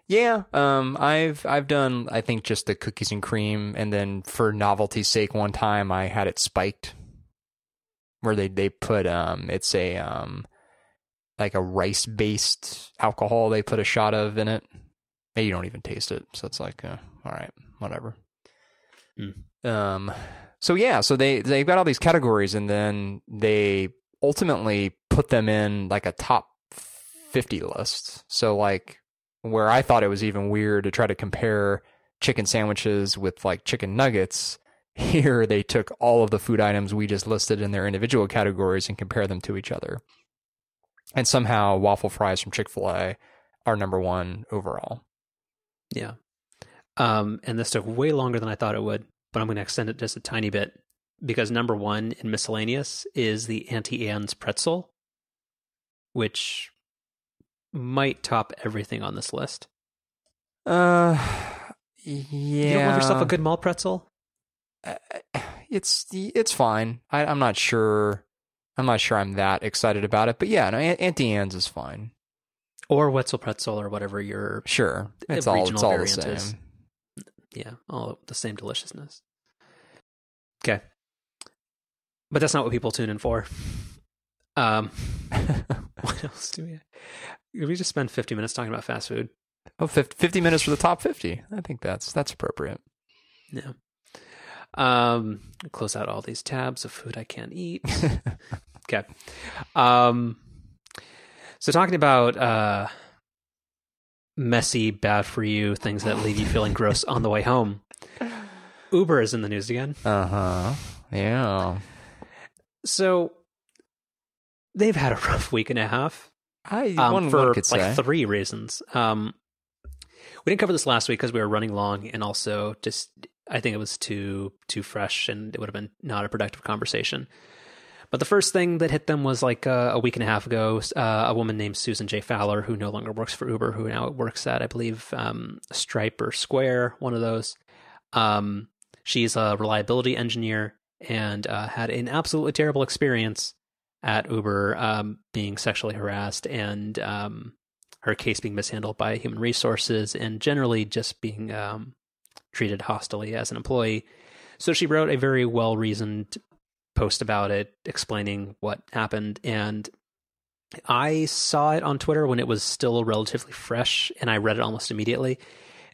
yeah um i've i've done i think just the cookies and cream and then for novelty's sake one time i had it spiked where they they put um it's a um like a rice based alcohol they put a shot of in it and you don't even taste it so it's like uh, all right whatever Hmm. um so yeah so they they've got all these categories and then they ultimately put them in like a top 50 lists. so like where i thought it was even weird to try to compare chicken sandwiches with like chicken nuggets here they took all of the food items we just listed in their individual categories and compare them to each other and somehow waffle fries from chick-fil-a are number one overall yeah. Um, and this took way longer than I thought it would, but I'm going to extend it just a tiny bit because number one in miscellaneous is the Auntie Anne's pretzel, which might top everything on this list. uh yeah You don't love yourself a good malt pretzel? uh, it's it's fine. I, I'm not sure. I'm not sure I'm that excited about it, but yeah, no, Auntie Anne's is fine. Or Wetzel pretzel or whatever your Sure, it's all it's all the same. is. yeah, all the same deliciousness. Okay. But that's not what people tune in for. Um what else do we Did we just spend 50 minutes talking about fast food? oh, 50, 50 minutes for the top 50. I think that's that's appropriate. Yeah. Um close out all these tabs of food I can't eat. okay. Um so talking about uh messy, bad for you, things that leave you feeling gross on the way home. Uber is in the news again. Uh huh. Yeah. So they've had a rough week and a half I um, one, for one could say. like three reasons. Um, we didn't cover this last week because we were running long, and also just I think it was too too fresh, and it would have been not a productive conversation. But the first thing that hit them was like uh, a week and a half ago. Uh, a woman named Susan J. Fowler, who no longer works for Uber, who now works at I believe um, Stripe or Square, one of those. Um, she's a reliability engineer and uh, had an absolutely terrible experience at Uber, um, being sexually harassed and um, her case being mishandled by human resources and generally just being um, treated hostilely as an employee. So she wrote a very well reasoned post about it, explaining what happened. And I saw it on Twitter when it was still relatively fresh, and I read it almost immediately.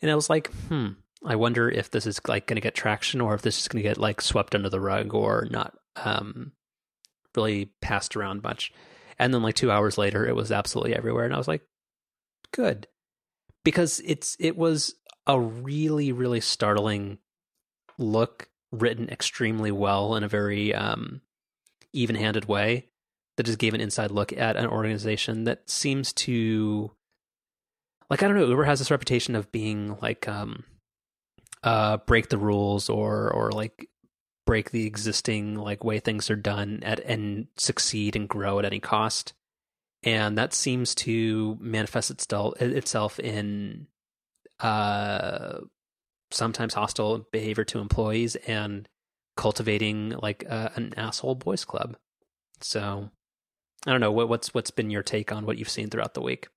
And I was like, hmm, I wonder if this is like going to get traction or if this is going to get like swept under the rug or not um, really passed around much. And then like two hours later, it was absolutely everywhere, and I was like, good, because it's it was a really really startling look, written extremely well in a very um, even-handed way that just gave an inside look at an organization that seems to like I don't know, Uber has this reputation of being like um uh break the rules or or like break the existing like way things are done at and succeed and grow at any cost. And that seems to manifest itself itself in uh sometimes hostile behavior to employees and cultivating like uh, an asshole boys club. So I don't know what, what's what's been your take on what you've seen throughout the week.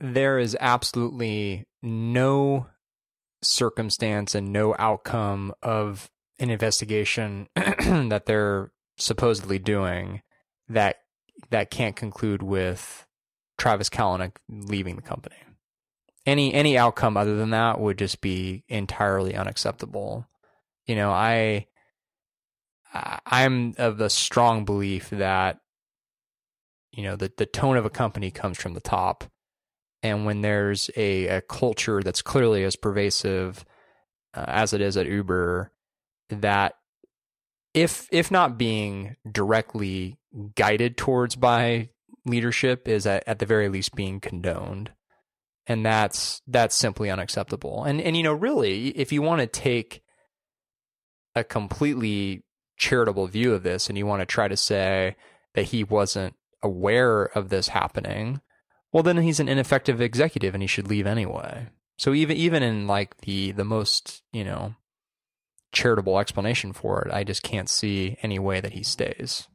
There is absolutely no circumstance and no outcome of an investigation that they're supposedly doing that that can't conclude with Travis Kalanick leaving the company. Any any outcome other than that would just be entirely unacceptable. You know, I I'm of the strong belief that you know the the tone of a company comes from the top, and when there's a, a culture that's clearly as pervasive uh, as it is at Uber, that if if not being directly guided towards by leadership is at, at the very least being condoned and that's that's simply unacceptable and and you know really if you want to take a completely charitable view of this and you want to try to say that he wasn't aware of this happening, well then he's an ineffective executive and he should leave anyway. So even even in like the the most, you know, charitable explanation for it, I just can't see any way that he stays.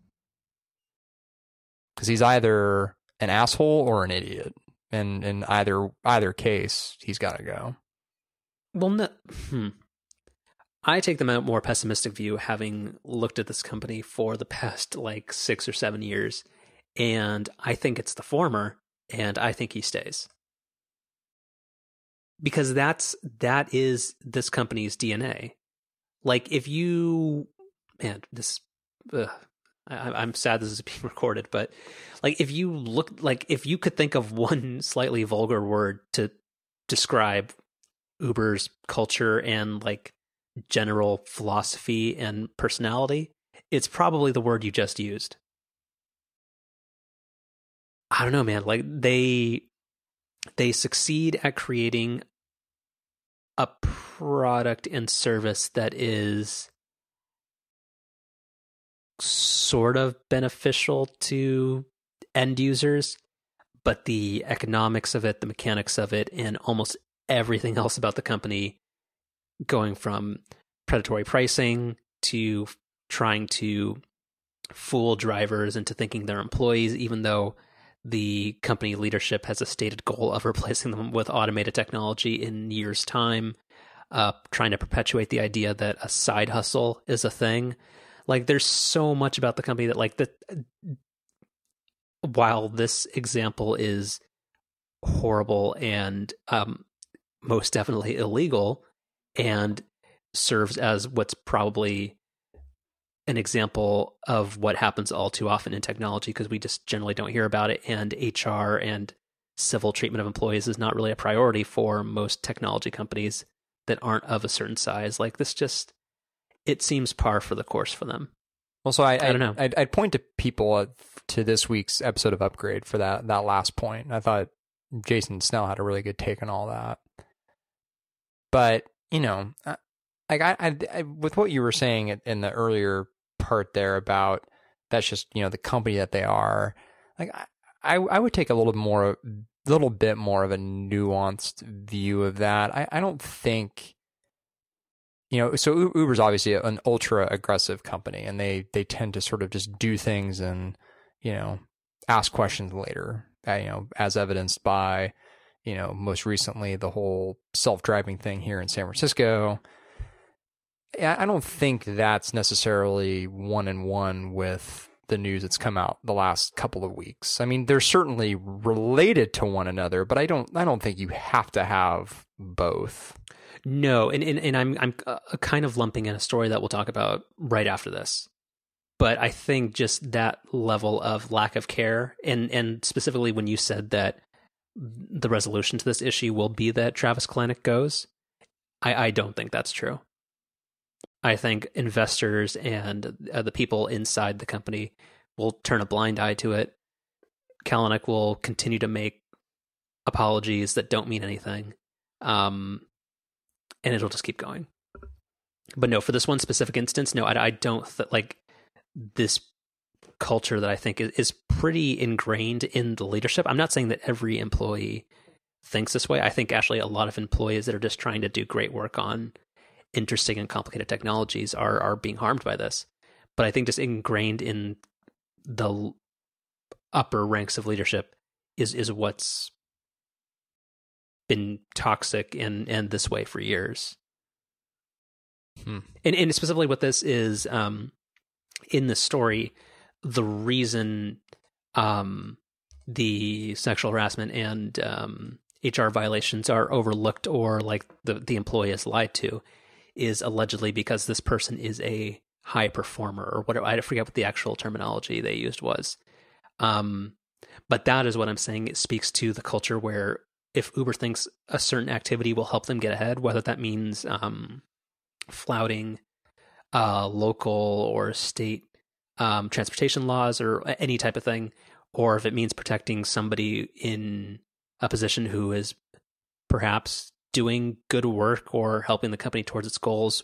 Cuz he's either an asshole or an idiot. And in either either case, he's got to go. Well, no, hmm. I take the more pessimistic view, having looked at this company for the past like six or seven years, and I think it's the former, and I think he stays because that's that is this company's DNA. Like if you, man, this. Ugh, I, am sad this is being recorded, but like if you look, like if you could think of one slightly vulgar word to describe Uber's culture and like general philosophy and personality, it's probably the word you just used. I don't know, man. Like they they succeed at creating a product and service that is sort of beneficial to end users, but the economics of it, the mechanics of it, and almost everything else about the company going from predatory pricing to trying to fool drivers into thinking they're employees, even though the company leadership has a stated goal of replacing them with automated technology in years' time, uh, trying to perpetuate the idea that a side hustle is a thing. Like, there's so much about the company that, like, the while this example is horrible and um, most definitely illegal, and serves as what's probably an example of what happens all too often in technology because we just generally don't hear about it and HR and civil treatment of employees is not really a priority for most technology companies that aren't of a certain size. Like this just it seems par for the course for them. Well so i, I, I don't know. I'd, I'd, point to people to this week's episode of upgrade for that that last point. I thought jason snell had a really good take on all that. But you know, like I, I, I, with what you were saying in the earlier part there about that's just you know the company that they are. Like I, I would take a little more, a little bit more of a nuanced view of that. I, I don't think. You know, so Uber's obviously an ultra aggressive company, and they they tend to sort of just do things and you know ask questions later. Uh, you know, as evidenced by you know, most recently the whole self-driving thing here in San Francisco. I don't think that's necessarily one in one with the news that's come out the last couple of weeks. I mean, they're certainly related to one another, but I don't I don't think you have to have both. No, and and, and I'm I'm uh, kind of lumping in a story that we'll talk about right after this. But I think just that level of lack of care and and specifically when you said that the resolution to this issue will be that Travis Kalanick goes. I, I don't think that's true. I think investors and uh, the people inside the company will turn a blind eye to it. Kalanick will continue to make apologies that don't mean anything. Um, and it'll just keep going. But no, for this one specific instance, no, I, I don't th- like this culture that I think is, is pretty ingrained in the leadership. I'm not saying that every employee thinks this way. I think actually a lot of employees that are just trying to do great work on interesting and complicated technologies are are being harmed by this. But I think just ingrained in the upper ranks of leadership is is what's been toxic and and this way for years. Hmm. And and specifically what this is um in the story the reason um the sexual harassment and um HR violations are overlooked or like the the employee is lied to is allegedly because this person is a high performer or whatever I forget what the actual terminology they used was. Um but that is what I'm saying it speaks to the culture where if Uber thinks a certain activity will help them get ahead, whether that means um, flouting uh, local or state um, transportation laws or any type of thing, or if it means protecting somebody in a position who is perhaps doing good work or helping the company towards its goals,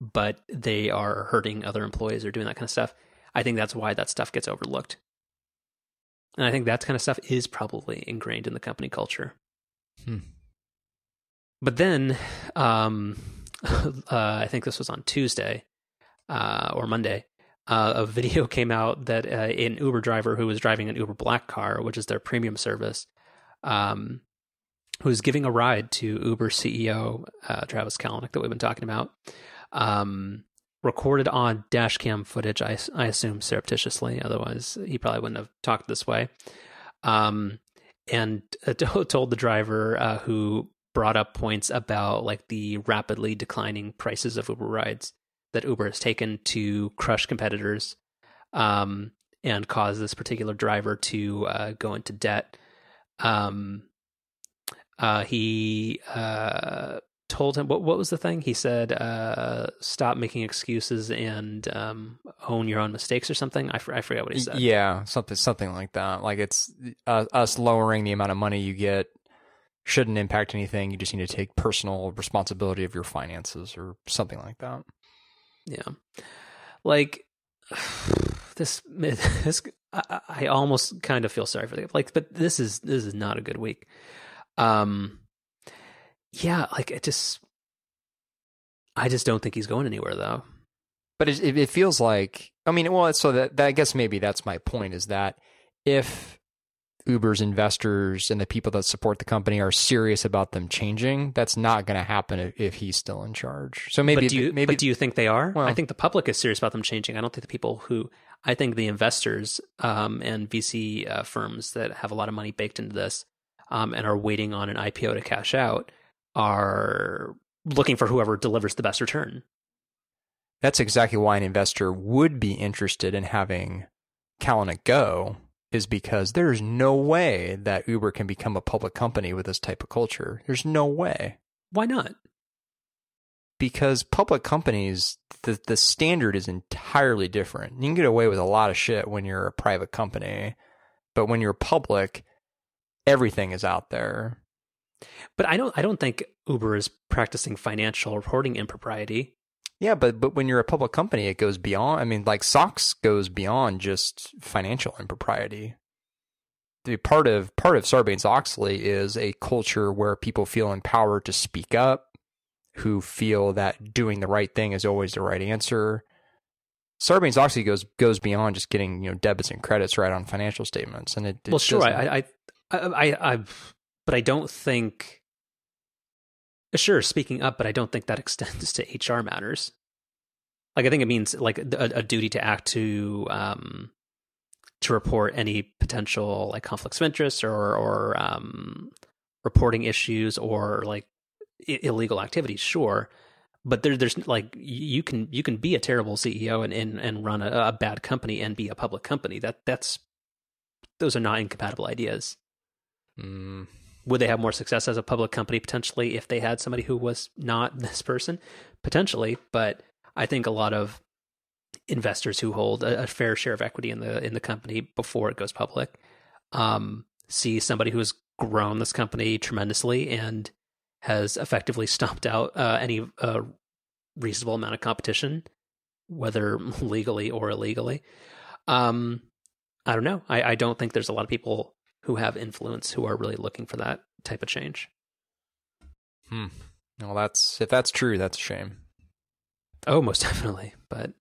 but they are hurting other employees or doing that kind of stuff. I think that's why that stuff gets overlooked. And I think that kind of stuff is probably ingrained in the company culture. Hmm. But then, um, uh, I think this was on Tuesday uh, or Monday. Uh, a video came out that uh, an Uber driver who was driving an Uber Black car, which is their premium service, um, who's giving a ride to Uber CEO uh, Travis Kalanick that we've been talking about, um, recorded on dash cam footage. I, I assume surreptitiously, otherwise he probably wouldn't have talked this way. Um, and uh, told the driver uh, who brought up points about like the rapidly declining prices of Uber rides that Uber has taken to crush competitors um, and cause this particular driver to uh, go into debt. Um, uh, he uh, told him what what was the thing? He said uh, stop making excuses and um, own your own mistakes or something. I, f- I forget what he said. yeah something something like that. Like it's uh, us lowering the amount of money you get shouldn't impact anything. You just need to take personal responsibility of your finances or something like that. Yeah. Like this this I, I almost kind of feel sorry for the like but this is this is not a good week um yeah, like it just, I just don't think he's going anywhere though. But it, it feels like, I mean, well, so that, that I guess maybe that's my point is that if Uber's investors and the people that support the company are serious about them changing, that's not going to happen if, if, he's still in charge. So maybe, but do you, maybe, but do you think they are? Well, I think the public is serious about them changing. I don't think the people who, I think the investors um, and VC uh, firms that have a lot of money baked into this um, and are waiting on an IPO to cash out are looking for whoever delivers the best return. That's exactly why an investor would be interested in having Kalanick go, is because there's no way that Uber can become a public company with this type of culture. There's no way. Why not? Because public companies, the the standard is entirely different. You can get away with a lot of shit when you're a private company, but when you're public, everything is out there. But I don't I don't think Uber is practicing financial reporting impropriety. Yeah, but but when you're a public company, it goes beyond. I mean, like SOX goes beyond just financial impropriety. The part of part of Sarbanes Oxley is a culture where people feel empowered to speak up, who feel that doing the right thing is always the right answer. Sarbanes Oxley goes goes beyond just getting you know debits and credits right on financial statements, and it, it well, sure, I, I I I I've but I don't think. Sure, speaking up, but I don't think that extends to HR matters. Like I think it means like a, a duty to act to um, to report any potential like conflicts of interest or or um, reporting issues or like I- illegal activities. Sure, but there, there's like you can you can be a terrible CEO and and, and run a, a bad company and be a public company. That that's those are not incompatible ideas. Mm would they have more success as a public company potentially if they had somebody who was not this person? Potentially, but I think a lot of investors who hold a, a, fair share of equity in the in the company before it goes public um, see somebody who has grown this company tremendously and has effectively stomped out uh, any uh, reasonable amount of competition, whether legally or illegally. Um, I don't know. I, I don't think there's a lot of people who have influence who are really looking for that type of change. Hmm. Well, that's if that's true, that's a shame. Oh, most definitely. But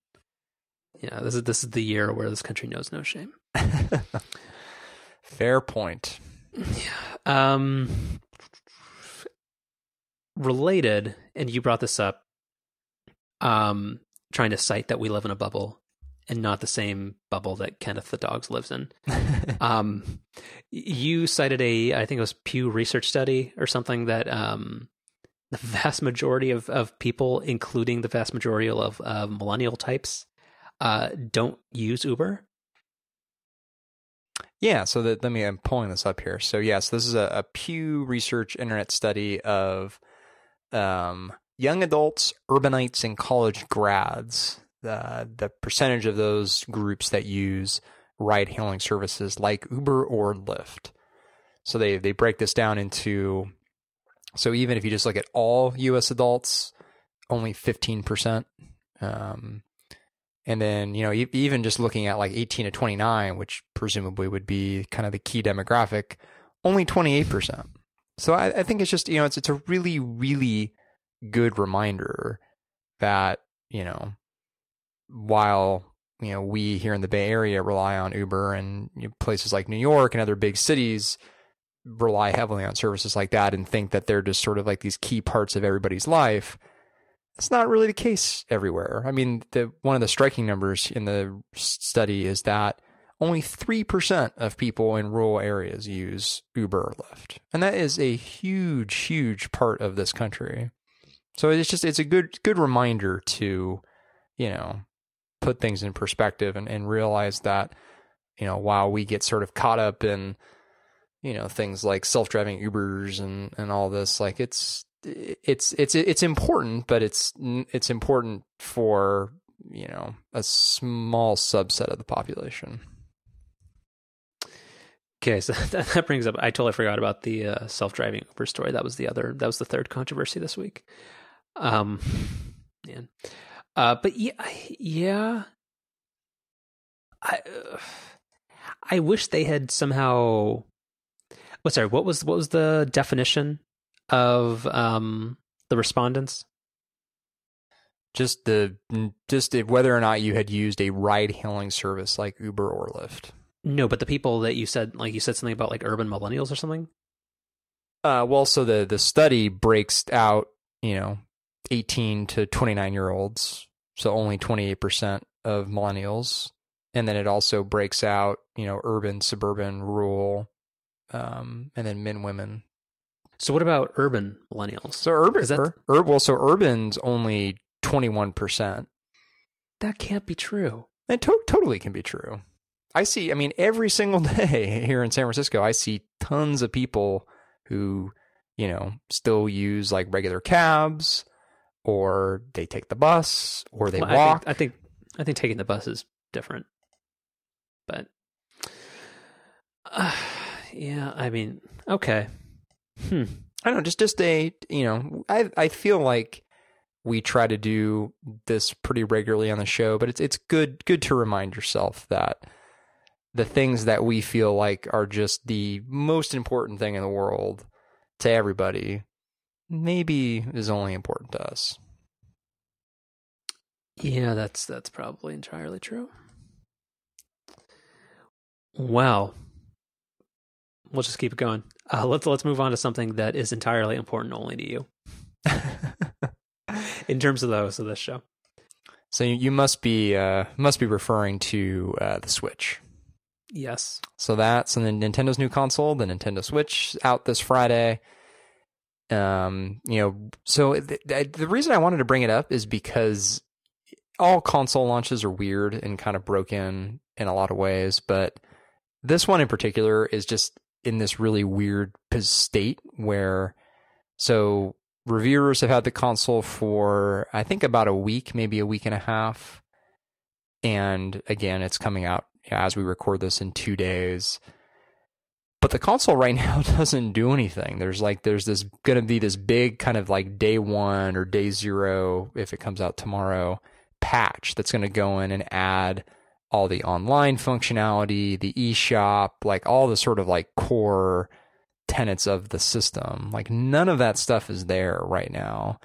yeah, this is this is the year where this country knows no shame. Fair point. Yeah. Um related, and you brought this up, um, trying to cite that we live in a bubble and not the same bubble that Kenneth the Dogs lives in. um, you cited a, I think it was Pew Research study or something that um, the vast majority of, of people, including the vast majority of uh, millennial types, uh, don't use Uber. Yeah, so that, let me, I'm pulling this up here. So, yes, this is a, a Pew Research internet study of um, young adults, urbanites, and college grads. The, the percentage of those groups that use ride hailing services like Uber or Lyft. So they, they break this down into so even if you just look at all U.S. adults, only 15%. Um, and then, you know, even just looking at like 18 to 29, which presumably would be kind of the key demographic, only 28%. So I, I think it's just, you know, it's, it's a really, really good reminder that, you know, while, you know, we here in the Bay Area rely on Uber and you know, places like New York and other big cities rely heavily on services like that and think that they're just sort of like these key parts of everybody's life that's not really the case everywhere. I mean, the one of the striking numbers in the study is that only 3% of people in rural areas use Uber or Lyft. And that is a huge huge part of this country. So it's just it's a good good reminder to, you know, put things in perspective and, and realize that, you know, while we get sort of caught up in, you know, things like self-driving Ubers and, and all this, like it's it's it's it's important, but it's it's important for you know a small subset of the population. Okay, so that, brings up. I totally forgot about the uh, self-driving Uber story. That was the other. That was the third controversy this week. Um, man, uh, but yeah, yeah. I uh, I wish they had somehow. What sorry? What was what was the definition of um, the respondents? Just the just whether or not you had used a ride hailing service like Uber or Lyft. No, but the people that you said, like you said something about like urban millennials or something. Uh, well, so the the study breaks out, you know, eighteen to twenty nine year olds, so only twenty eight percent of millennials, and then it also breaks out, you know, urban, suburban, rural, um, and then men, women, so what about urban millennials? So urban, that, ur, ur, well, so urban's only twenty one percent. That can't be true. It to- totally can be true. I see. I mean, every single day here in San Francisco, I see tons of people who, you know, still use like regular cabs, or they take the bus, or they well, walk. I think, I think I think taking the bus is different, but uh, yeah, I mean, okay. Hmm. I don't know, just just a you know, I I feel like we try to do this pretty regularly on the show, but it's it's good good to remind yourself that the things that we feel like are just the most important thing in the world to everybody maybe is only important to us. Yeah, that's that's probably entirely true. Well, we'll just keep it going. Uh, let's let's move on to something that is entirely important only to you, in terms of the host of this show. So you must be uh, must be referring to uh, the Switch. Yes. So that's the Nintendo's new console, the Nintendo Switch, out this Friday. Um, you know, so the, the reason I wanted to bring it up is because all console launches are weird and kind of broken in a lot of ways, but this one in particular is just in this really weird state where so reviewers have had the console for I think about a week, maybe a week and a half. and again, it's coming out as we record this in two days. But the console right now doesn't do anything. There's like there's this going to be this big kind of like day one or day zero if it comes out tomorrow patch that's going to go in and add all the online functionality, the eShop, like all the sort of like core tenets of the system. Like none of that stuff is there right now.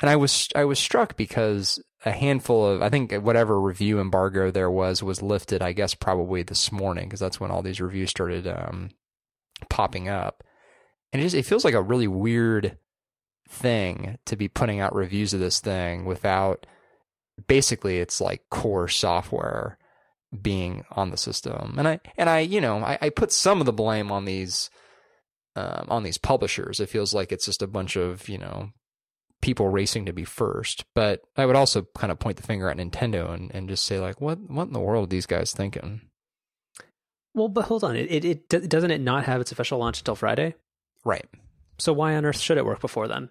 And I was I was struck because a handful of I think whatever review embargo there was was lifted I guess probably this morning because that's when all these reviews started um, popping up. And it just it feels like a really weird thing to be putting out reviews of this thing without basically it's like core software being on the system. And I and I, you know, I, I put some of the blame on these um, on these publishers. It feels like it's just a bunch of, you know, people racing to be first. But I would also kind of point the finger at Nintendo and, and just say like, what what in the world are these guys thinking? Well, but hold on. It, it it doesn't it not have its official launch until Friday? Right. So why on earth should it work before then?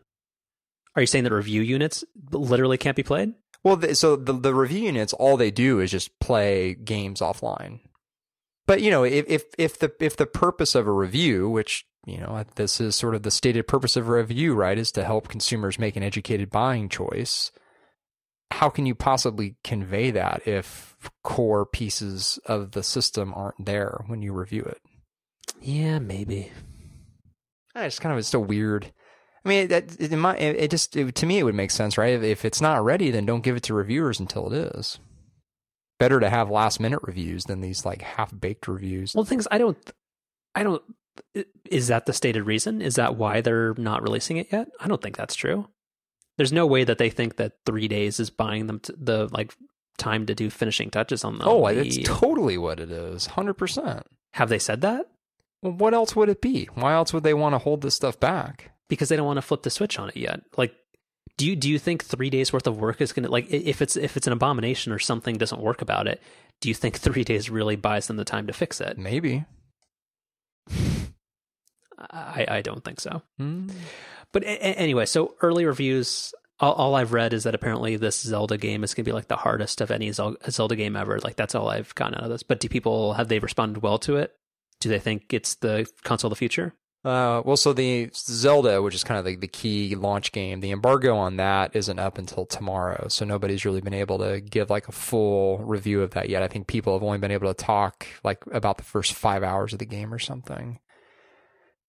Are you saying that review units literally can't be played? Well, the, so the the review units, all they do is just play games offline. But you know, if if if the if the purpose of a review, which you know, this is sort of the stated purpose of a review, right, is to help consumers make an educated buying choice. How can you possibly convey that if core pieces of the system aren't there when you review it? Yeah, maybe. It's kind of it's still weird. I mean, that it, might, it just it, to me it would make sense, right? If, if it's not ready, then don't give it to reviewers until it is. Better to have last minute reviews than these like half baked reviews. Well, things I don't, I don't. Is that the stated reason? Is that why they're not releasing it yet? I don't think that's true. There's no way that they think that three days is buying them the like time to do finishing touches on them. Oh, it's totally what it is. Hundred percent. Have they said that? Well, what else would it be? Why else would they want to hold this stuff back? because they don't want to flip the switch on it yet. Like, do you do you think three days worth of work is gonna like if it's if it's an abomination or something doesn't work about it? Do you think three days really buys them the time to fix it? Maybe. I I don't think so. Mm. But anyway, so early reviews. All, all, I've read is that apparently this Zelda game is going to be like the hardest of any Zelda game ever. Like that's all I've gotten out of this. But do people have they responded well to it? Do they think it's the console of the future? Uh, well, so the Zelda, which is kind of the, the key launch game, the embargo on that isn't up until tomorrow. So nobody's really been able to give like a full review of that yet. I think people have only been able to talk like about the first five hours of the game or something.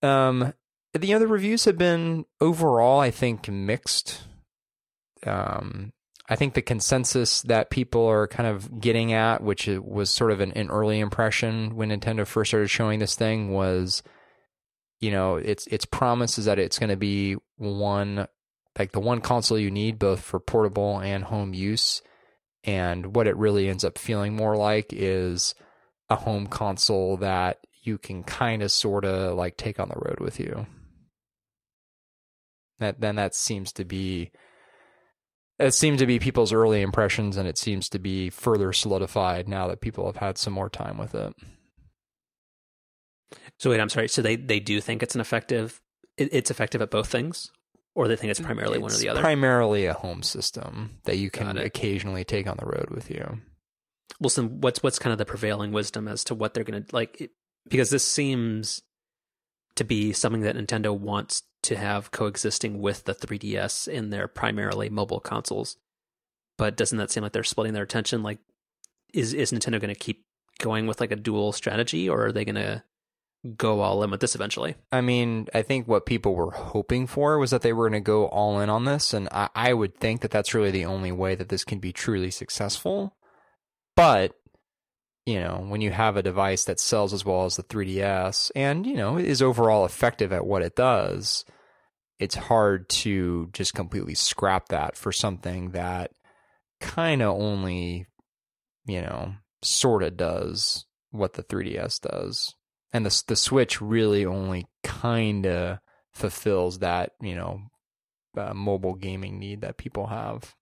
Um, the other reviews have been overall, I think, mixed. Um, I think the consensus that people are kind of getting at, which was sort of an, an early impression when Nintendo first started showing this thing, was you know, its its promise is that it's going to be one like the one console you need both for portable and home use. And what it really ends up feeling more like is a home console that you can kind of sort of like take on the road with you. That then that seems to be it seems to be people's early impressions and it seems to be further solidified now that people have had some more time with it. So wait, I'm sorry. So they they do think it's an effective. It, it's effective at both things, or they think it's primarily it's one or the other. Primarily a home system that you can occasionally take on the road with you. Well, so what's what's kind of the prevailing wisdom as to what they're going to like? It, because this seems to be something that Nintendo wants to have coexisting with the 3DS in their primarily mobile consoles. But doesn't that seem like they're splitting their attention? Like, is is Nintendo going to keep going with like a dual strategy, or are they going to go all in with this eventually. I mean, I think what people were hoping for was that they were going to go all in on this, and I, I, would think that that's really the only way that this can be truly successful. But you know, when you have a device that sells as well as the 3DS, and you know is overall effective at what it does, it's hard to just completely scrap that for something that kind of only, you know, sort of does what the 3DS does and the the Switch really only kind of fulfills that you know uh, mobile gaming need that people have.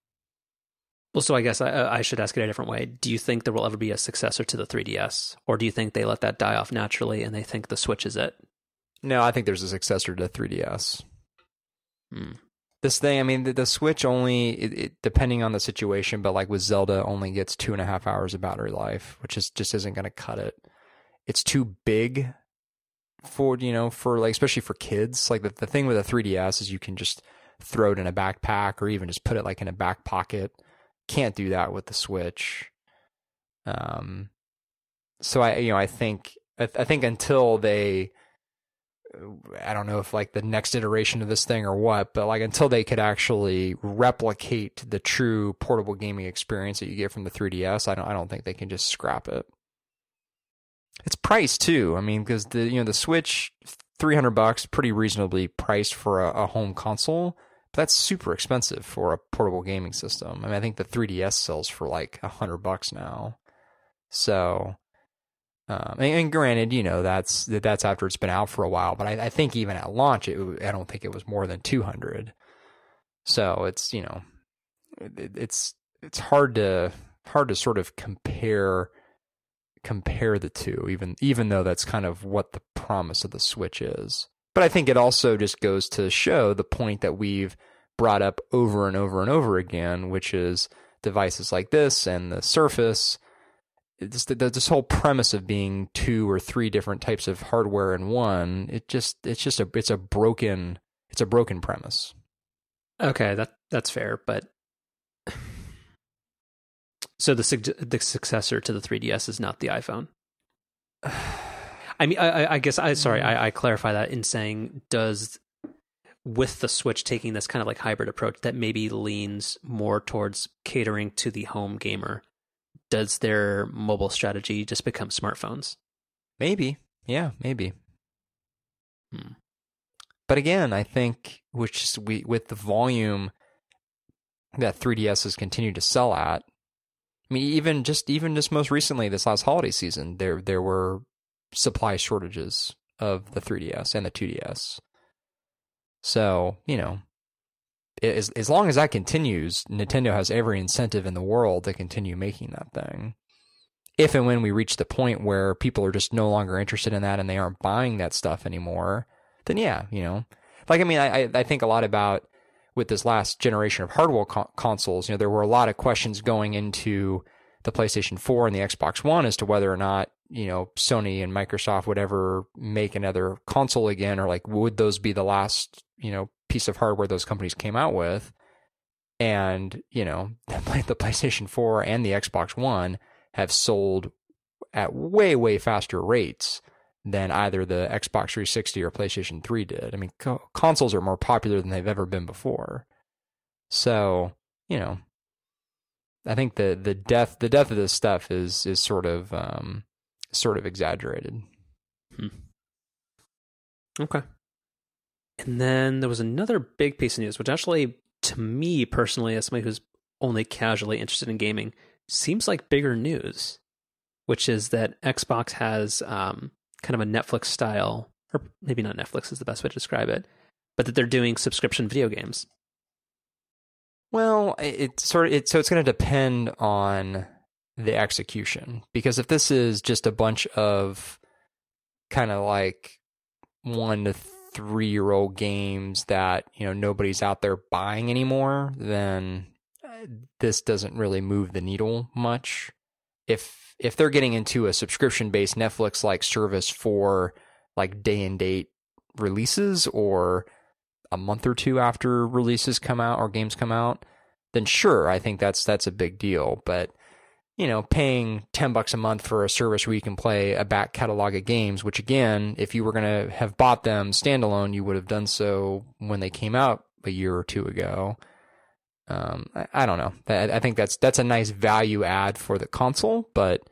Well, so I guess I, I, should ask it a different way. Do you think there will ever be a successor to the 3DS, or do you think they let that die off naturally and they think the Switch is it? No, I think there's a successor to the 3DS. Hmm. this thing, I mean, the, the Switch only, it, it, depending on the situation, but like with Zelda, only gets two and a half hours of battery life, which is just isn't going to cut it. It's too big for, you know, for like, especially for kids. Like the, the thing with a 3DS is you can just throw it in a backpack or even just put it like in a back pocket. Can't do that with the Switch. Um, so I, you know, I think, I, I think until they, I don't know if like the next iteration of this thing or what, but like until they could actually replicate the true portable gaming experience that you get from the 3DS, I don't I don't think they can just scrap it. It's priced too. I mean, because the you know the Switch, 300 bucks, pretty reasonably priced for a, a home console. That's super expensive for a portable gaming system. I mean, I think the 3DS sells for like a hundred bucks now. So um, and, and, granted, you know that's that's after it's been out for a while, but I, I think even at launch, it, I don't think it was more than two hundred. So it's you know, it, it's it's hard to hard to sort of compare compare the two, even even though that's kind of what the promise of the Switch is. But I think it also just goes to show the point that we've brought up over and over and over again, which is devices like this and the Surface. This this whole premise of being two or three different types of hardware in one it just it's just a it's a broken it's a broken premise. Okay that that's fair but so the the successor to the 3ds is not the iphone i mean i i guess i sorry I, I clarify that in saying does with the switch taking this kind of like hybrid approach that maybe leans more towards catering to the home gamer does their mobile strategy just become smartphones? Maybe. Yeah, maybe. Hmm. But again, I think which we with the volume that 3DS has continued to sell at. I mean, even just even just most recently, this last holiday season, there there were supply shortages of the 3DS and the 2DS. So you know, as as long as that continues, Nintendo has every incentive in the world to continue making that thing. If and when we reach the point where people are just no longer interested in that and they aren't buying that stuff anymore, then yeah, you know, like I mean, I I think a lot about with this last generation of hardware co- consoles. You know, there were a lot of questions going into the PlayStation 4 and the Xbox One as to whether or not you know Sony and Microsoft would ever make another console again, or like would those be the last you know piece of hardware those companies came out with. And, you know, the PlayStation 4 and the Xbox One have sold at way, way faster rates than either the Xbox 360 or PlayStation 3 did. I mean, co- consoles are more popular than they've ever been before. So, you know, I think the the death the death of this stuff is is sort of um, sort of exaggerated. Hmm. Okay. And then there was another big piece of news, which actually, to me personally, as somebody who's only casually interested in gaming, seems like bigger news, which is that Xbox has um, kind of a Netflix style, or maybe not Netflix is the best way to describe it, but that they're doing subscription video games. Well, it's sort of it, so it's going to depend on the execution because if this is just a bunch of kind of like one to three year old games that you know nobody's out there buying anymore, then uh, this doesn't really move the needle much. If if they're getting into a subscription based Netflix like service for like day and date releases or a month or two after releases come out or games come out, then sure, I think that's that's a big deal. But you know, paying 10 bucks a month for a service where you can play a back catalog of games, which again, if you were going to have bought them standalone, you would have done so when they came out a year or two ago. Um, I, I, don't know. I, I think that's, that's a nice value add for the console, but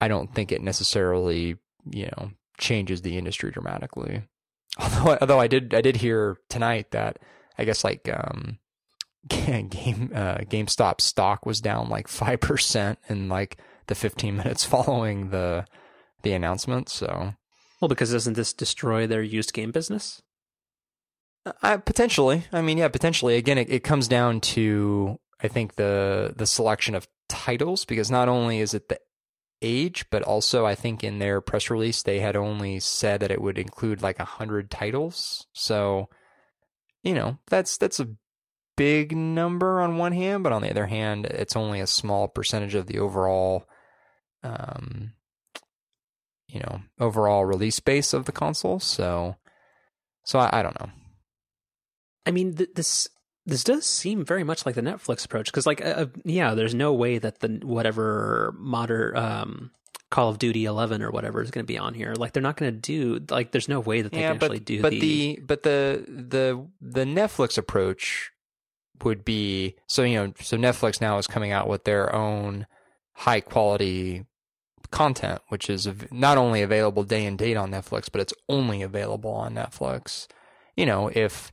I don't think it necessarily, you know, changes the industry dramatically. Although, although I did, I did hear tonight that I guess like, um, game uh, GameStop stock was down like five percent in like the 15 minutes following the the announcement. So, well, because doesn't this destroy their used game business? Uh, potentially. I mean, yeah, potentially. Again, it, it comes down to I think the the selection of titles because not only is it the age, but also I think in their press release they had only said that it would include like a hundred titles. So you know, that's that's a big number on one hand, but on the other hand, it's only a small percentage of the overall um you know, overall release base of the console. So so I, I don't know. I mean, th- this this does seem very much like the Netflix approach because, like, uh, yeah, there's no way that the whatever modern um, Call of Duty 11 or whatever is going to be on here. Like, they're not going to do like. There's no way that they yeah, can but, actually do but the, the but the the the Netflix approach would be so you know so Netflix now is coming out with their own high quality content, which is not only available day and date on Netflix, but it's only available on Netflix. You know, if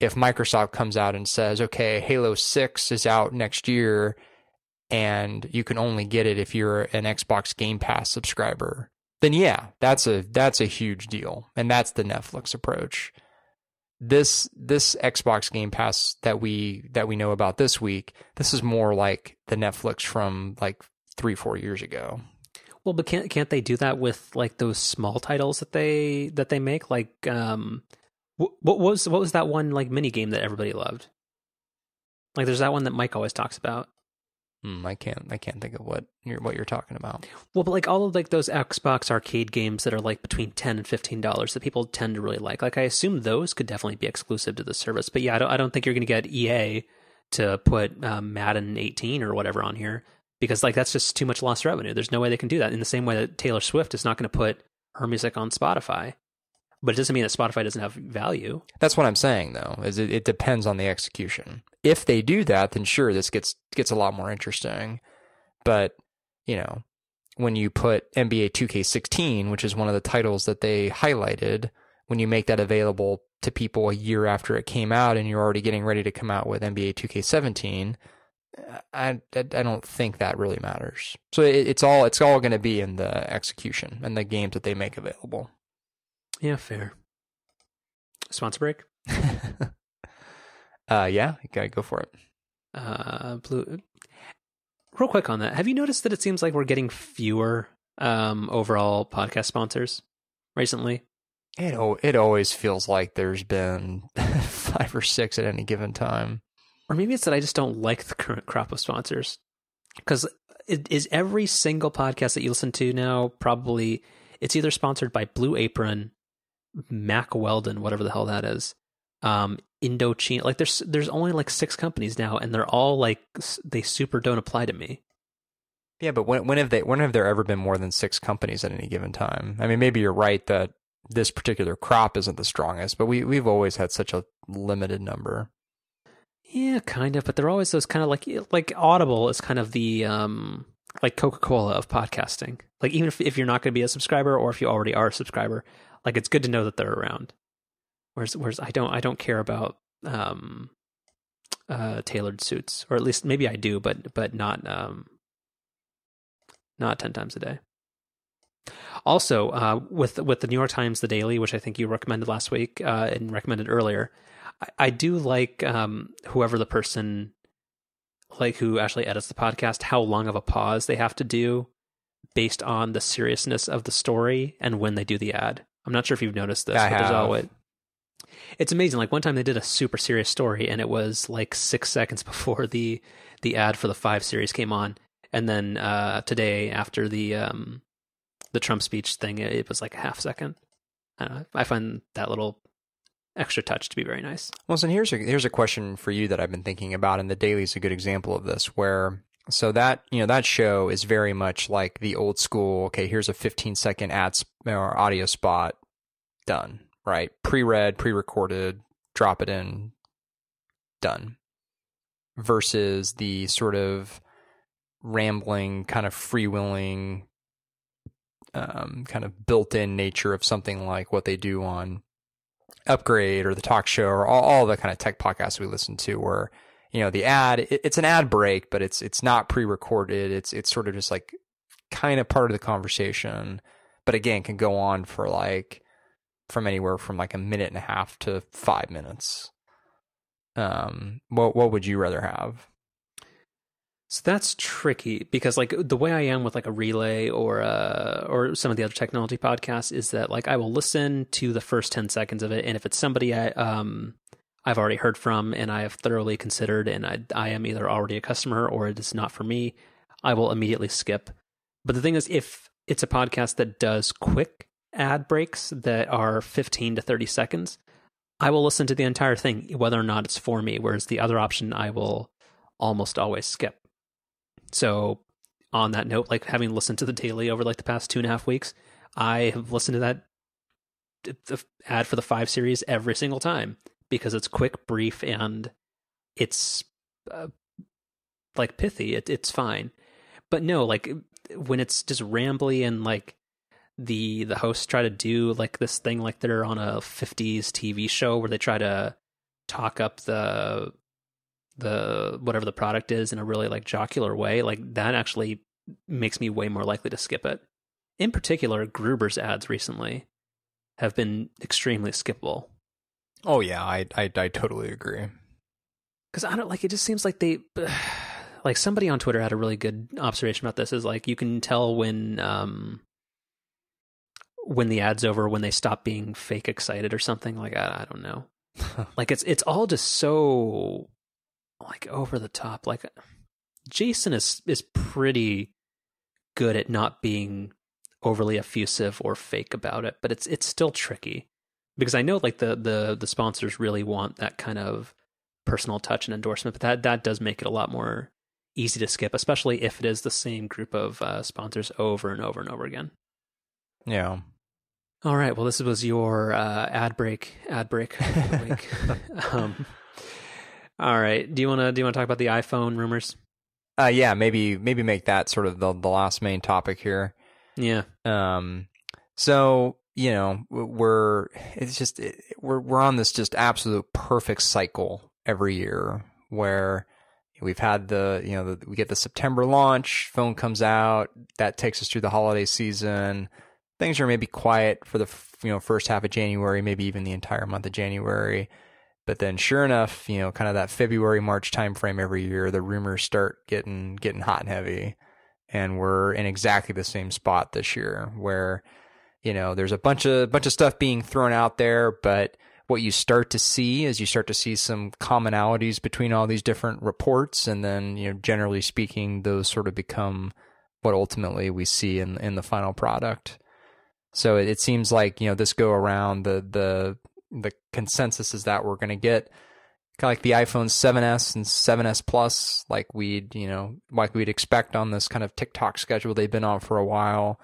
if Microsoft comes out and says, okay, Halo 6 is out next year and you can only get it if you're an Xbox Game Pass subscriber, then yeah, that's a that's a huge deal. And that's the Netflix approach. This this Xbox Game Pass that we that we know about this week, this is more like the Netflix from like 3 4 years ago. Well, but can't can't they do that with like those small titles that they that they make? Like, um, what was what was that one like mini game that everybody loved? Like, there's that one that Mike always talks about. Hmm, I can't I can't think of what you're what you're talking about. Well, but like all of like those Xbox arcade games that are like between ten and fifteen dollars that people tend to really like. Like I assume those could definitely be exclusive to the service. But yeah, I don't I don't think you're going to get EA to put um, Madden 18 or whatever on here because like that's just too much lost revenue. There's no way they can do that. In the same way that Taylor Swift is not going to put her music on Spotify, but it doesn't mean that Spotify doesn't have value. That's what I'm saying though. Is it, it depends on the execution. If they do that, then sure, this gets gets a lot more interesting. But you know, when you put NBA 2K16, which is one of the titles that they highlighted, when you make that available to people a year after it came out, and you're already getting ready to come out with NBA 2K17, I, I, don't think that really matters. So it, it's all it's all going to be in the execution and the games that they make available. Yeah, fair. Sponsor break. uh, yeah, you gotta go for it. Uh, blue. Real quick on that, have you noticed that it seems like we're getting fewer um, overall podcast sponsors recently? It it always feels like there's been five or six at any given time. Or maybe it's that I just don't like the current crop of sponsors. Because is every single podcast that you listen to now probably it's either sponsored by Blue Apron, Mack Weldon, whatever the hell that is, um, Indochino. Like there's there's only like six companies now, and they're all like they super don't apply to me. Yeah, but when when have they when have there ever been more than six companies at any given time? I mean, maybe you're right that this particular crop isn't the strongest, but we we've always had such a limited number. Yeah, kind of, but they're always those kind of like like Audible is kind of the um like Coca-Cola of podcasting. Like even if if you're not going to be a subscriber or if you already are a subscriber, like it's good to know that they're around. Whereas whereas I don't I don't care about um uh tailored suits or at least maybe I do but but not um not 10 times a day. Also, uh, with with the New York Times, the Daily, which I think you recommended last week uh, and recommended earlier, I, I do like um, whoever the person like who actually edits the podcast, how long of a pause they have to do based on the seriousness of the story and when they do the ad. I'm not sure if you've noticed this, I but there's always it's amazing. Like one time they did a super serious story and it was like six seconds before the the ad for the five series came on. And then uh today after the um the Trump speech thing, it, it was like a half second. I, I find that little extra touch to be very nice. Well, so here's a here's a question for you that I've been thinking about, and the Daily is a good example of this. Where so that you know that show is very much like the old school. Okay, here's a 15 second ad sp- or audio spot, done. Right, pre-read, pre-recorded, drop it in, done. Versus the sort of rambling, kind of freewheeling, um, kind of built-in nature of something like what they do on Upgrade or the talk show or all, all the kind of tech podcasts we listen to where you know the ad it, it's an ad break but it's it's not pre-recorded. It's it's sort of just like kind of part of the conversation but again can go on for like from anywhere from like a minute and a half to 5 minutes. Um what what would you rather have? So that's tricky because like the way I am with like a relay or uh or some of the other technology podcasts is that like I will listen to the first 10 seconds of it and if it's somebody I um I've already heard from and I have thoroughly considered, and I, I am either already a customer or it is not for me, I will immediately skip. But the thing is, if it's a podcast that does quick ad breaks that are 15 to 30 seconds, I will listen to the entire thing, whether or not it's for me. Whereas the other option, I will almost always skip. So, on that note, like having listened to the daily over like the past two and a half weeks, I have listened to that ad for the five series every single time because it's quick, brief, and it's uh, like pithy. It, it's fine, but no, like when it's just rambly and like the the hosts try to do like this thing like they're on a 50s TV show where they try to talk up the the whatever the product is in a really like jocular way like that actually makes me way more likely to skip it. In particular gruber's ads recently have been extremely skippable Oh yeah, I I, I totally agree. Because I don't like it. Just seems like they, like somebody on Twitter had a really good observation about this. Is like you can tell when um when the ad's over when they stop being fake excited or something. Like I, I don't know. like it's it's all just so like over the top. Like Jason is is pretty good at not being overly effusive or fake about it, but it's it's still tricky because I know like the the the sponsors really want that kind of personal touch and endorsement, but that that does make it a lot more easy to skip, especially if it is the same group of uh, sponsors over and over and over again. Yeah. All right. Well, this was your uh, ad break. Ad break week. um, all right. Do you want to do you want to talk about the iPhone rumors? Uh, yeah. Maybe maybe make that sort of the the last main topic here. Yeah. Um. So you know we're it's just we're we're on this just absolute perfect cycle every year where we've had the you know the, we get the September launch phone comes out that takes us through the holiday season. Things are maybe quiet for the you know first half of January maybe even the entire month of January. But then sure enough you know kind of that February March timeframe every year the rumors start getting getting hot and heavy. And we're in exactly the same spot this year where you know, there's a bunch of bunch of stuff being thrown out there, but what you start to see is you start to see some commonalities between all these different reports, and then you know, generally speaking, those sort of become what ultimately we see in in the final product. So it, it seems like you know this go around the the the consensus is that we're going to get kind of like the iPhone 7s and 7s Plus, like we'd you know like we'd expect on this kind of tick-tock schedule they've been on for a while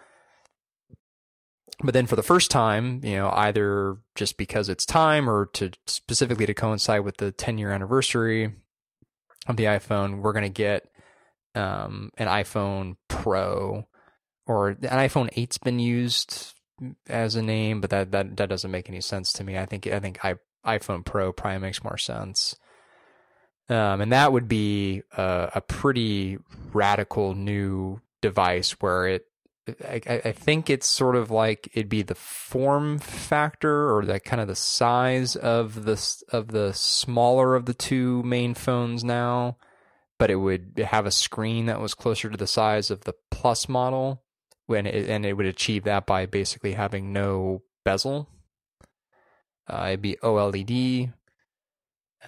but then for the first time, you know, either just because it's time or to specifically to coincide with the 10 year anniversary of the iPhone, we're going to get um, an iPhone Pro or an iPhone 8's been used as a name, but that, that, that doesn't make any sense to me. I think, I think I, iPhone Pro probably makes more sense. Um, and that would be a, a pretty radical new device where it I, I, think it's sort of like it'd be the form factor or that kind of the size of the of the smaller of the two main phones now, but it would have a screen that was closer to the size of the Plus model, when it, and it would achieve that by basically having no bezel. Uh, it'd be OLED,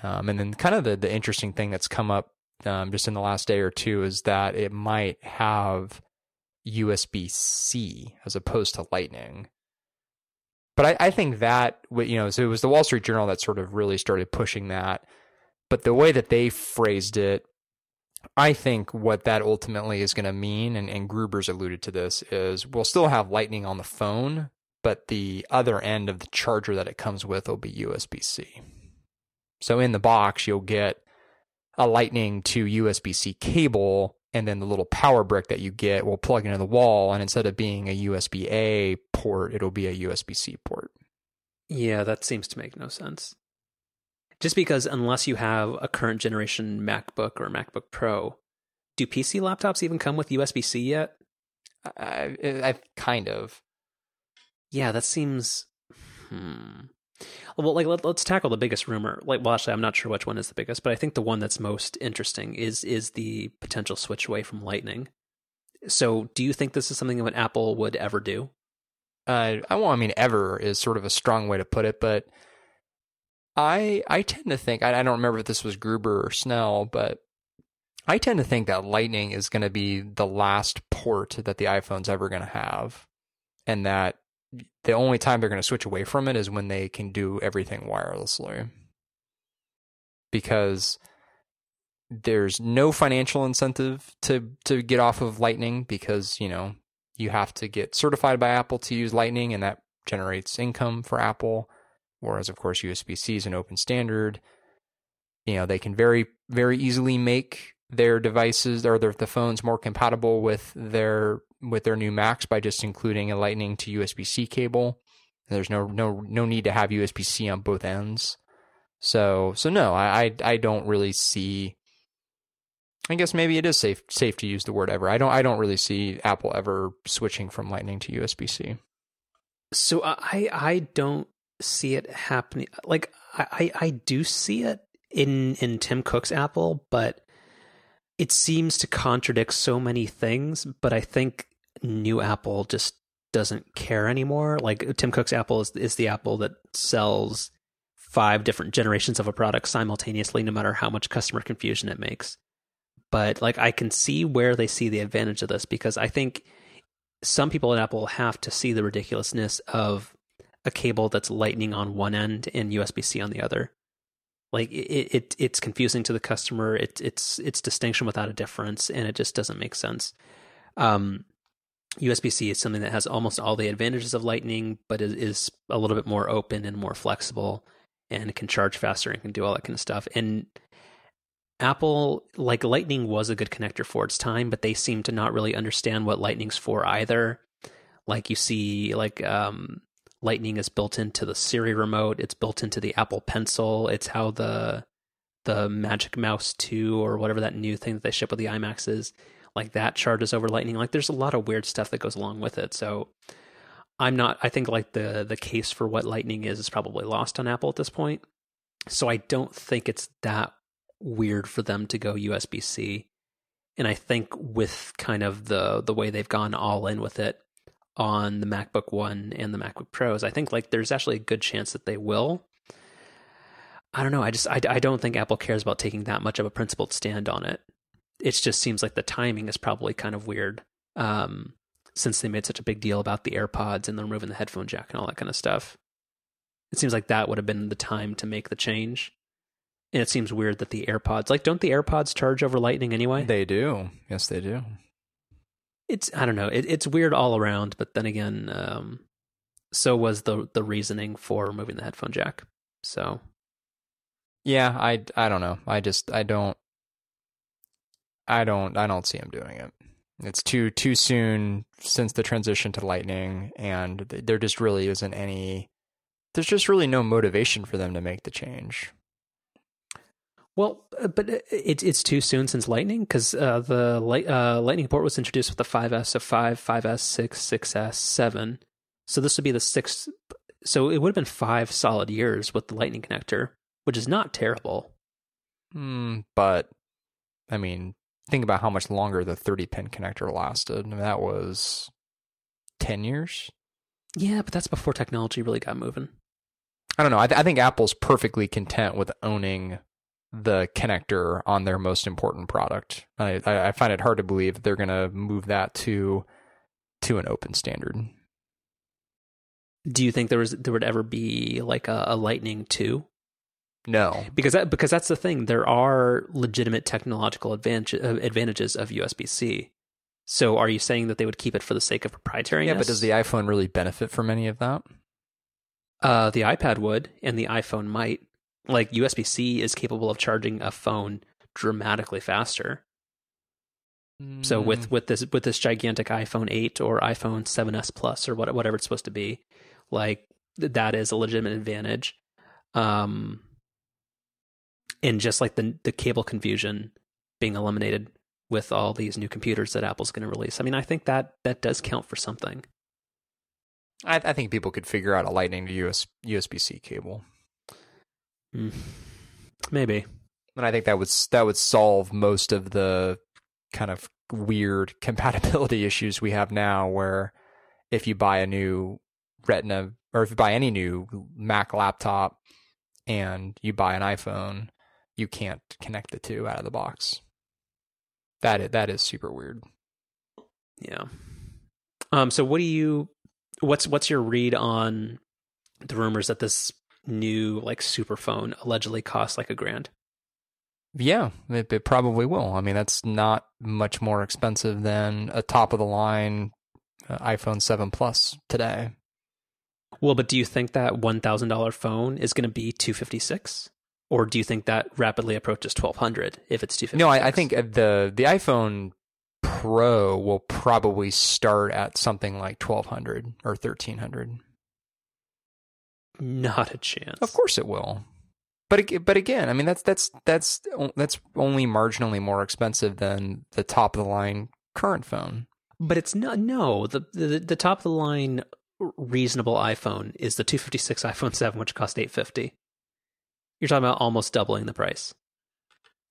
um, and then kind of the the interesting thing that's come up um, just in the last day or two is that it might have USB C as opposed to Lightning. But I, I, think that you know, so it was the Wall Street Journal that sort of really started pushing that. But the way that they phrased it, I think what that ultimately is going to mean, and, and Gruber's alluded to this, is we'll still have Lightning on the phone, but the other end of the charger that it comes with will be USB C. So in the box, you'll get a Lightning to USB C cable and then the little power brick that you get will plug into the wall and instead of being a USB A port, it'll be a USB C port. Yeah, that seems to make no sense. Just because unless you have a current generation MacBook or MacBook Pro, do PC laptops even come with USB C yet? I, I, kind of. Yeah, that seems. Hmm. Well, like let, us tackle the biggest rumor. Like, well, actually, I'm not sure which one is the biggest, but I think the one that's most interesting is is the potential switch away from Lightning. So, do you think this is something that Apple would ever do? Uh, I well, I mean, ever is sort of a strong way to put it, but I I tend to think I, I don't remember if this was Gruber or Snell, but I tend to think that Lightning is going to be the last port that the iPhone's ever going to have, and that the only time they're going to switch away from it is when they can do everything wirelessly. Because there's no financial incentive to to get off of Lightning because, you know, you have to get certified by Apple to use Lightning and that generates income for Apple. Whereas of course USB-C is an open standard. You know, they can very very easily make their devices or their the phones more compatible with their with their new Macs by just including a Lightning to USB C cable. There's no no no need to have USB C on both ends. So so no, I, I I don't really see. I guess maybe it is safe safe to use the word ever. I don't I don't really see Apple ever switching from Lightning to USB C. So uh, I I don't see it happening. Like I I do see it in in Tim Cook's Apple, but it seems to contradict so many things. But I think new Apple just doesn't care anymore. Like Tim Cook's Apple is is the Apple that sells five different generations of a product simultaneously, no matter how much customer confusion it makes. But like I can see where they see the advantage of this because I think some people at Apple have to see the ridiculousness of a cable that's lightning on one end and USB C on the other. Like it, it, it's confusing to the customer. It, it's it's distinction without a difference, and it just doesn't make sense. Um, USB C is something that has almost all the advantages of Lightning, but is, is a little bit more open and more flexible, and can charge faster and can do all that kind of stuff. And Apple, like Lightning, was a good connector for its time, but they seem to not really understand what Lightning's for either. Like you see, like um, Lightning is built into the Siri remote. It's built into the Apple Pencil. It's how the the Magic Mouse 2 or whatever that new thing that they ship with the iMacs is. Like that charges over lightning. Like there's a lot of weird stuff that goes along with it. So i'm not i think like the the case for what lightning is is probably lost on apple at this point. So i don't think it's that weird for them to go usb-c and i think with kind of the the way they've gone all in with it on the macbook one and the macbook pros i think like there's actually a good chance that they will i don't know i just i, I don't think apple cares about taking that much of a principled stand on it it just seems like the timing is probably kind of weird um, since they made such a big deal about the AirPods and then removing the headphone jack and all that kind of stuff. It seems like that would have been the time to make the change. And it seems weird that the AirPods, like, don't the AirPods charge over Lightning anyway? They do. Yes, they do. It's I don't know. It, it's weird all around. But then again, um, so was the the reasoning for removing the headphone jack. So yeah, I I don't know. I just I don't I don't I don't see him doing it. It's too too soon since the transition to Lightning, and there just really isn't any. There's just really no motivation for them to make the change. Well, uh, but it's it's too soon since Lightning because uh, the light, uh, Lightning port was introduced with the 5S of 5, 5S, 6, 6S, 7. So this would be the sixth. So it would have been five solid years with the Lightning connector, which is not terrible. Mm, but I mean, think about how much longer the 30 pin connector lasted. I mean, that was 10 years. Yeah, but that's before technology really got moving. I don't know. I, th- I think Apple's perfectly content with owning the connector on their most important product. I, I find it hard to believe they're going to move that to to an open standard. Do you think there was there would ever be like a, a Lightning two? No, because that, because that's the thing. There are legitimate technological advantage, uh, advantages of USB C. So, are you saying that they would keep it for the sake of proprietary? Yeah, but does the iPhone really benefit from any of that? Uh, the iPad would, and the iPhone might. Like USB C is capable of charging a phone dramatically faster. Mm. So with with this with this gigantic iPhone 8 or iPhone 7s Plus or what, whatever it's supposed to be, like that is a legitimate advantage. Um, and just like the the cable confusion being eliminated with all these new computers that Apple's going to release. I mean, I think that that does count for something. I, I think people could figure out a Lightning to US, USB C cable. Mm, maybe, and I think that would that would solve most of the kind of weird compatibility issues we have now. Where if you buy a new Retina or if you buy any new Mac laptop and you buy an iPhone, you can't connect the two out of the box. That is, that is super weird. Yeah. Um. So what do you? What's what's your read on the rumors that this new like super phone allegedly costs like a grand? Yeah, it, it probably will. I mean, that's not much more expensive than a top of the line uh, iPhone 7 Plus today. Well, but do you think that one thousand dollar phone is going to be two fifty six, or do you think that rapidly approaches twelve hundred if it's two fifty? No, I, I think uh, the the iPhone Pro will probably start at something like twelve hundred or thirteen hundred. Not a chance. Of course, it will. But but again, I mean that's that's that's that's only marginally more expensive than the top of the line current phone. but it's not. No, the the, the top of the line reasonable iPhone is the two fifty six iPhone seven, which cost eight fifty. You're talking about almost doubling the price.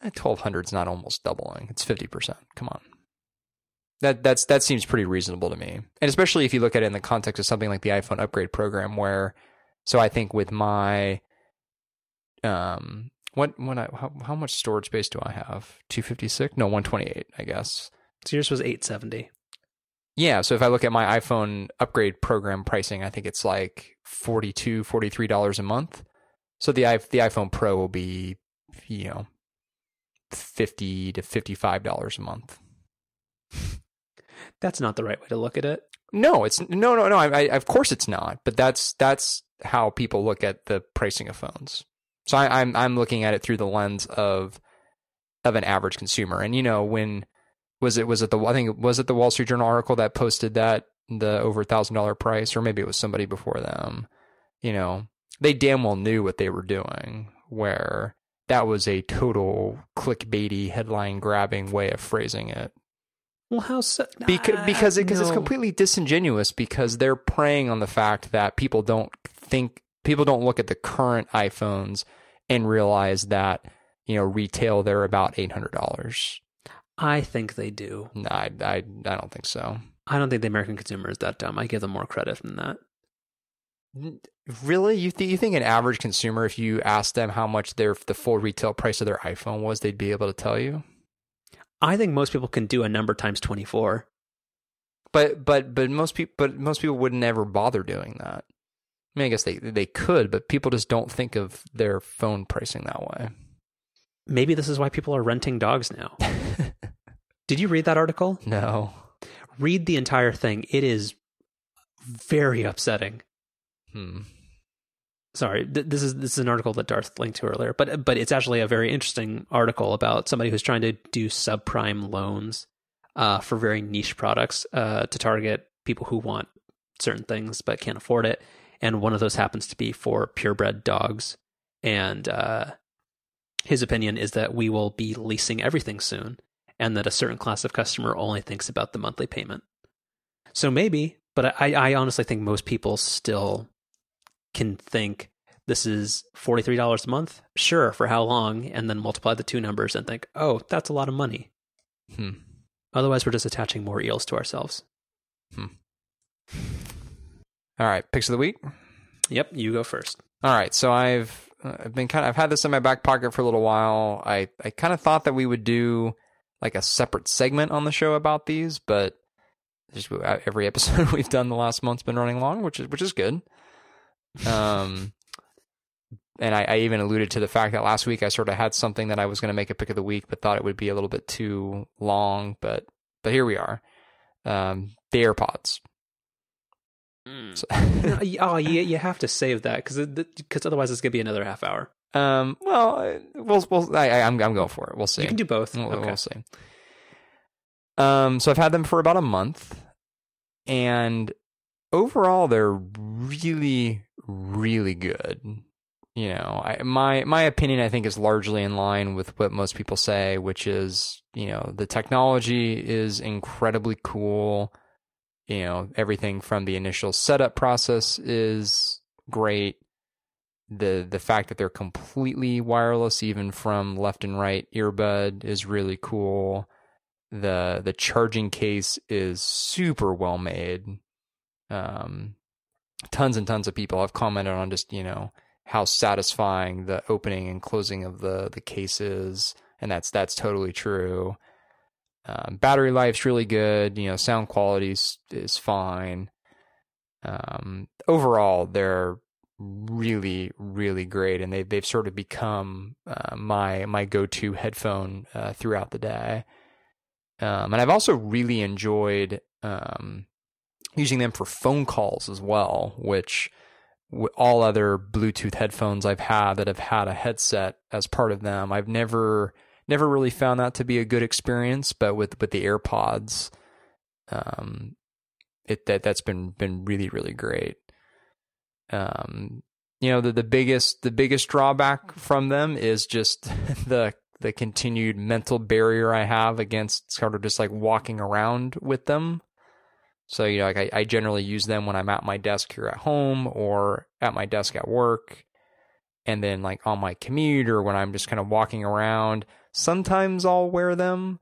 Eh, twelve hundred is not almost doubling; it's fifty percent. Come on, that that's that seems pretty reasonable to me, and especially if you look at it in the context of something like the iPhone upgrade program, where so I think with my um what what I how, how much storage space do I have? Two fifty six? No, one twenty eight. I guess. So yours was eight seventy. Yeah, so if I look at my iPhone upgrade program pricing, I think it's like 42 $43 a month. So the the iPhone Pro will be, you know, 50 to $55 a month. That's not the right way to look at it. No, it's no no no, I, I of course it's not, but that's that's how people look at the pricing of phones. So I, I'm I'm looking at it through the lens of of an average consumer. And you know, when was it was it the I think was it the Wall Street Journal article that posted that the over thousand dollar price, or maybe it was somebody before them. You know, they damn well knew what they were doing. Where that was a total clickbaity, headline grabbing way of phrasing it. Well, how so? Because because it, because it's completely disingenuous because they're preying on the fact that people don't think people don't look at the current iPhones and realize that you know retail they're about eight hundred dollars. I think they do. No, I, I I don't think so. I don't think the American consumer is that dumb. I give them more credit than that. Really, you think you think an average consumer, if you asked them how much their the full retail price of their iPhone was, they'd be able to tell you. I think most people can do a number times 24. But but but most people but most people would never bother doing that. I mean, I guess they they could, but people just don't think of their phone pricing that way. Maybe this is why people are renting dogs now. Did you read that article? no. Read the entire thing. It is very upsetting. Hmm. Sorry, th- this is this is an article that Darth linked to earlier, but but it's actually a very interesting article about somebody who's trying to do subprime loans uh, for very niche products uh, to target people who want certain things but can't afford it, and one of those happens to be for purebred dogs. And uh, his opinion is that we will be leasing everything soon, and that a certain class of customer only thinks about the monthly payment. So maybe, but I, I honestly think most people still can think this is $43 a month. Sure, for how long? And then multiply the two numbers and think, oh, that's a lot of money. Hmm. Otherwise, we're just attaching more eels to ourselves. hmm. All right, picks of the week. Yep, you go first. All right, so I've uh, I've been kind of I've had this in my back pocket for a little while. I I kind of thought that we would do like a separate segment on the show about these, but just uh, every episode we've done the last month's been running long, which is which is good. Um, and I, I even alluded to the fact that last week I sort of had something that I was going to make a pick of the week, but thought it would be a little bit too long. But but here we are. Um, the AirPods. So- oh, you, you have to save that because because otherwise it's gonna be another half hour. Um. Well, uh, we'll. we'll I, I, I'm. I'm going for it. We'll see. You can do both. We'll, okay. we'll see. Um. So I've had them for about a month, and overall they're really, really good. You know, I, my my opinion I think is largely in line with what most people say, which is you know the technology is incredibly cool. You know, everything from the initial setup process is great the the fact that they're completely wireless even from left and right earbud is really cool the the charging case is super well made um tons and tons of people have commented on just you know how satisfying the opening and closing of the the case is, and that's that's totally true. Um, battery life's really good. You know, sound quality is, is fine. Um, overall, they're really, really great, and they they've sort of become uh, my my go to headphone uh, throughout the day. Um, and I've also really enjoyed um, using them for phone calls as well, which all other Bluetooth headphones I've had that have had a headset as part of them, I've never never really found that to be a good experience. But with with the AirPods, um, it that that's been been really really great. Um, you know the the biggest the biggest drawback from them is just the the continued mental barrier I have against sort of just like walking around with them. So, you know, like I, I generally use them when I'm at my desk here at home or at my desk at work. And then like on my commute or when I'm just kind of walking around, sometimes I'll wear them.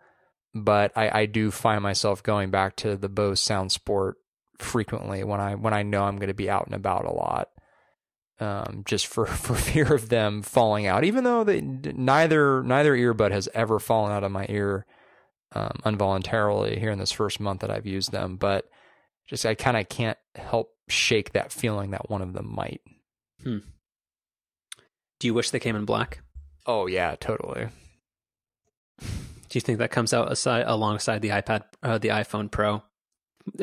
But I, I do find myself going back to the Bose Sound Sport frequently when I when I know I'm going to be out and about a lot, um, just for, for fear of them falling out. Even though they, neither neither earbud has ever fallen out of my ear um, involuntarily here in this first month that I've used them, but just I kind of can't help shake that feeling that one of them might. Hmm. Do you wish they came in black? Oh yeah, totally. Do you think that comes out aside alongside the iPad, uh, the iPhone Pro,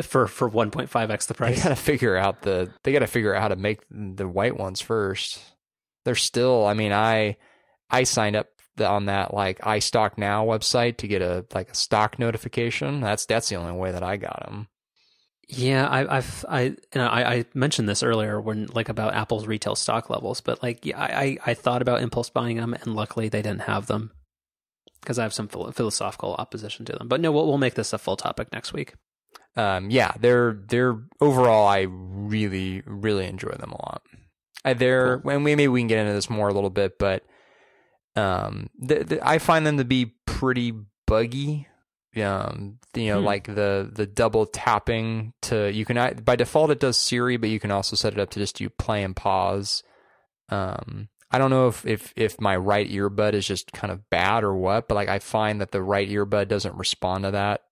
for for one point five x the price? They got to figure out the. They got to figure out how to make the white ones first. They're still. I mean, I I signed up on that like iStock Now website to get a like a stock notification. That's that's the only way that I got them. Yeah, I, I've I you know I, I mentioned this earlier when like about Apple's retail stock levels, but like yeah, I I thought about impulse buying them, and luckily they didn't have them because I have some philosophical opposition to them. But no, we'll we'll make this a full topic next week. Um, yeah, they're they're overall I really really enjoy them a lot. I, they're cool. and maybe we can get into this more a little bit, but um, the, the, I find them to be pretty buggy. Um you know hmm. like the the double tapping to you can by default it does Siri but you can also set it up to just do play and pause. Um I don't know if if if my right earbud is just kind of bad or what but like I find that the right earbud doesn't respond to that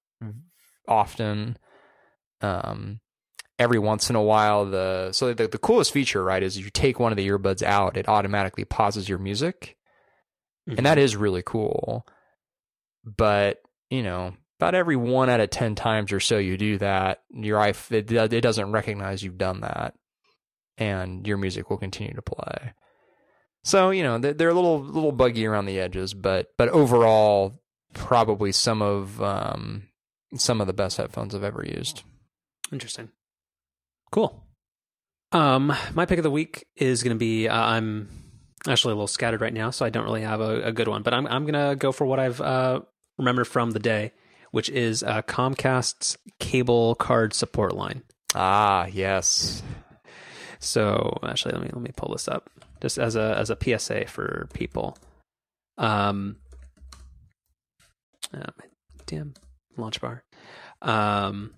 often. Um every once in a while the so the, the coolest feature right is you take one of the earbuds out it automatically pauses your music mm-hmm. and that is really cool but you know, about every one out of 10 times or so you do that, your iPhone, it, it doesn't recognize you've done that and your music will continue to play. So, you know, they're, they're a little, little buggy around the edges, but, but overall, probably some of, um, some of the best headphones I've ever used. Interesting. Cool. Um, my pick of the week is going to be, uh, I'm actually a little scattered right now, so I don't really have a, a good one, but I'm, I'm going to go for what I've, uh, remember from the day, which is uh, Comcast's cable card support line. Ah, yes. So actually, let me let me pull this up just as a as a PSA for people. Um, uh, damn LaunchBar. Um,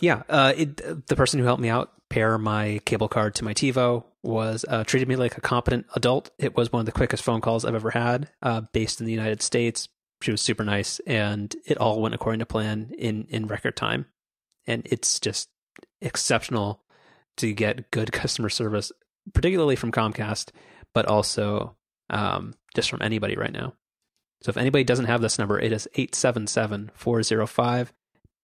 yeah, uh, it, the person who helped me out pair my cable card to my TiVo was uh, treated me like a competent adult. It was one of the quickest phone calls I've ever had, uh, based in the United States, she was super nice, and it all went according to plan in in record time. And it's just exceptional to get good customer service, particularly from Comcast, but also um, just from anybody right now. So if anybody doesn't have this number, it is 877 405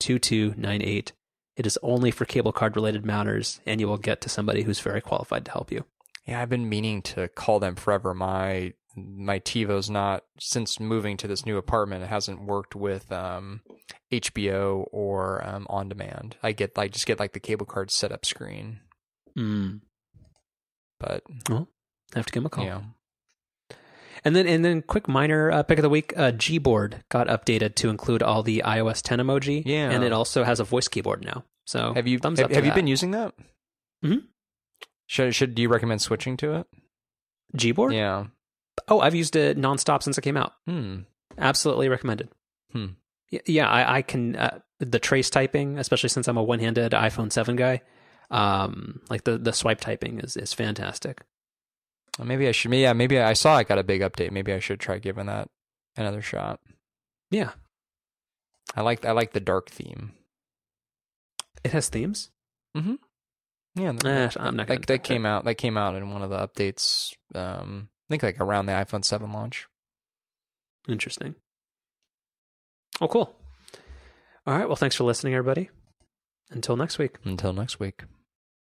2298. It is only for cable card related matters, and you will get to somebody who's very qualified to help you. Yeah, I've been meaning to call them forever. My my TiVo's not since moving to this new apartment. It hasn't worked with um, HBO or um, on demand. I get I just get like the cable card setup screen. Mm. But well, I have to give him a call. Yeah. And then, and then, quick minor uh, pick of the week: uh, Gboard got updated to include all the iOS 10 emoji. Yeah, and it also has a voice keyboard now. So, have you thumbs have, up have you that. been using that? Hmm. Should should do you recommend switching to it? Gboard? Yeah. Oh, I've used it nonstop since it came out. Hmm. Absolutely recommended. Hmm. Yeah, I, I can uh, the trace typing, especially since I'm a one-handed iPhone seven guy. Um, like the the swipe typing is is fantastic. Maybe I should. Yeah, maybe I saw I got a big update. Maybe I should try giving that another shot. Yeah, I like I like the dark theme. It has themes. Mm-hmm. Yeah, Eh, I'm not. Gonna that, that came out. That came out in one of the updates. Um, I think like around the iPhone Seven launch. Interesting. Oh, cool. All right. Well, thanks for listening, everybody. Until next week. Until next week.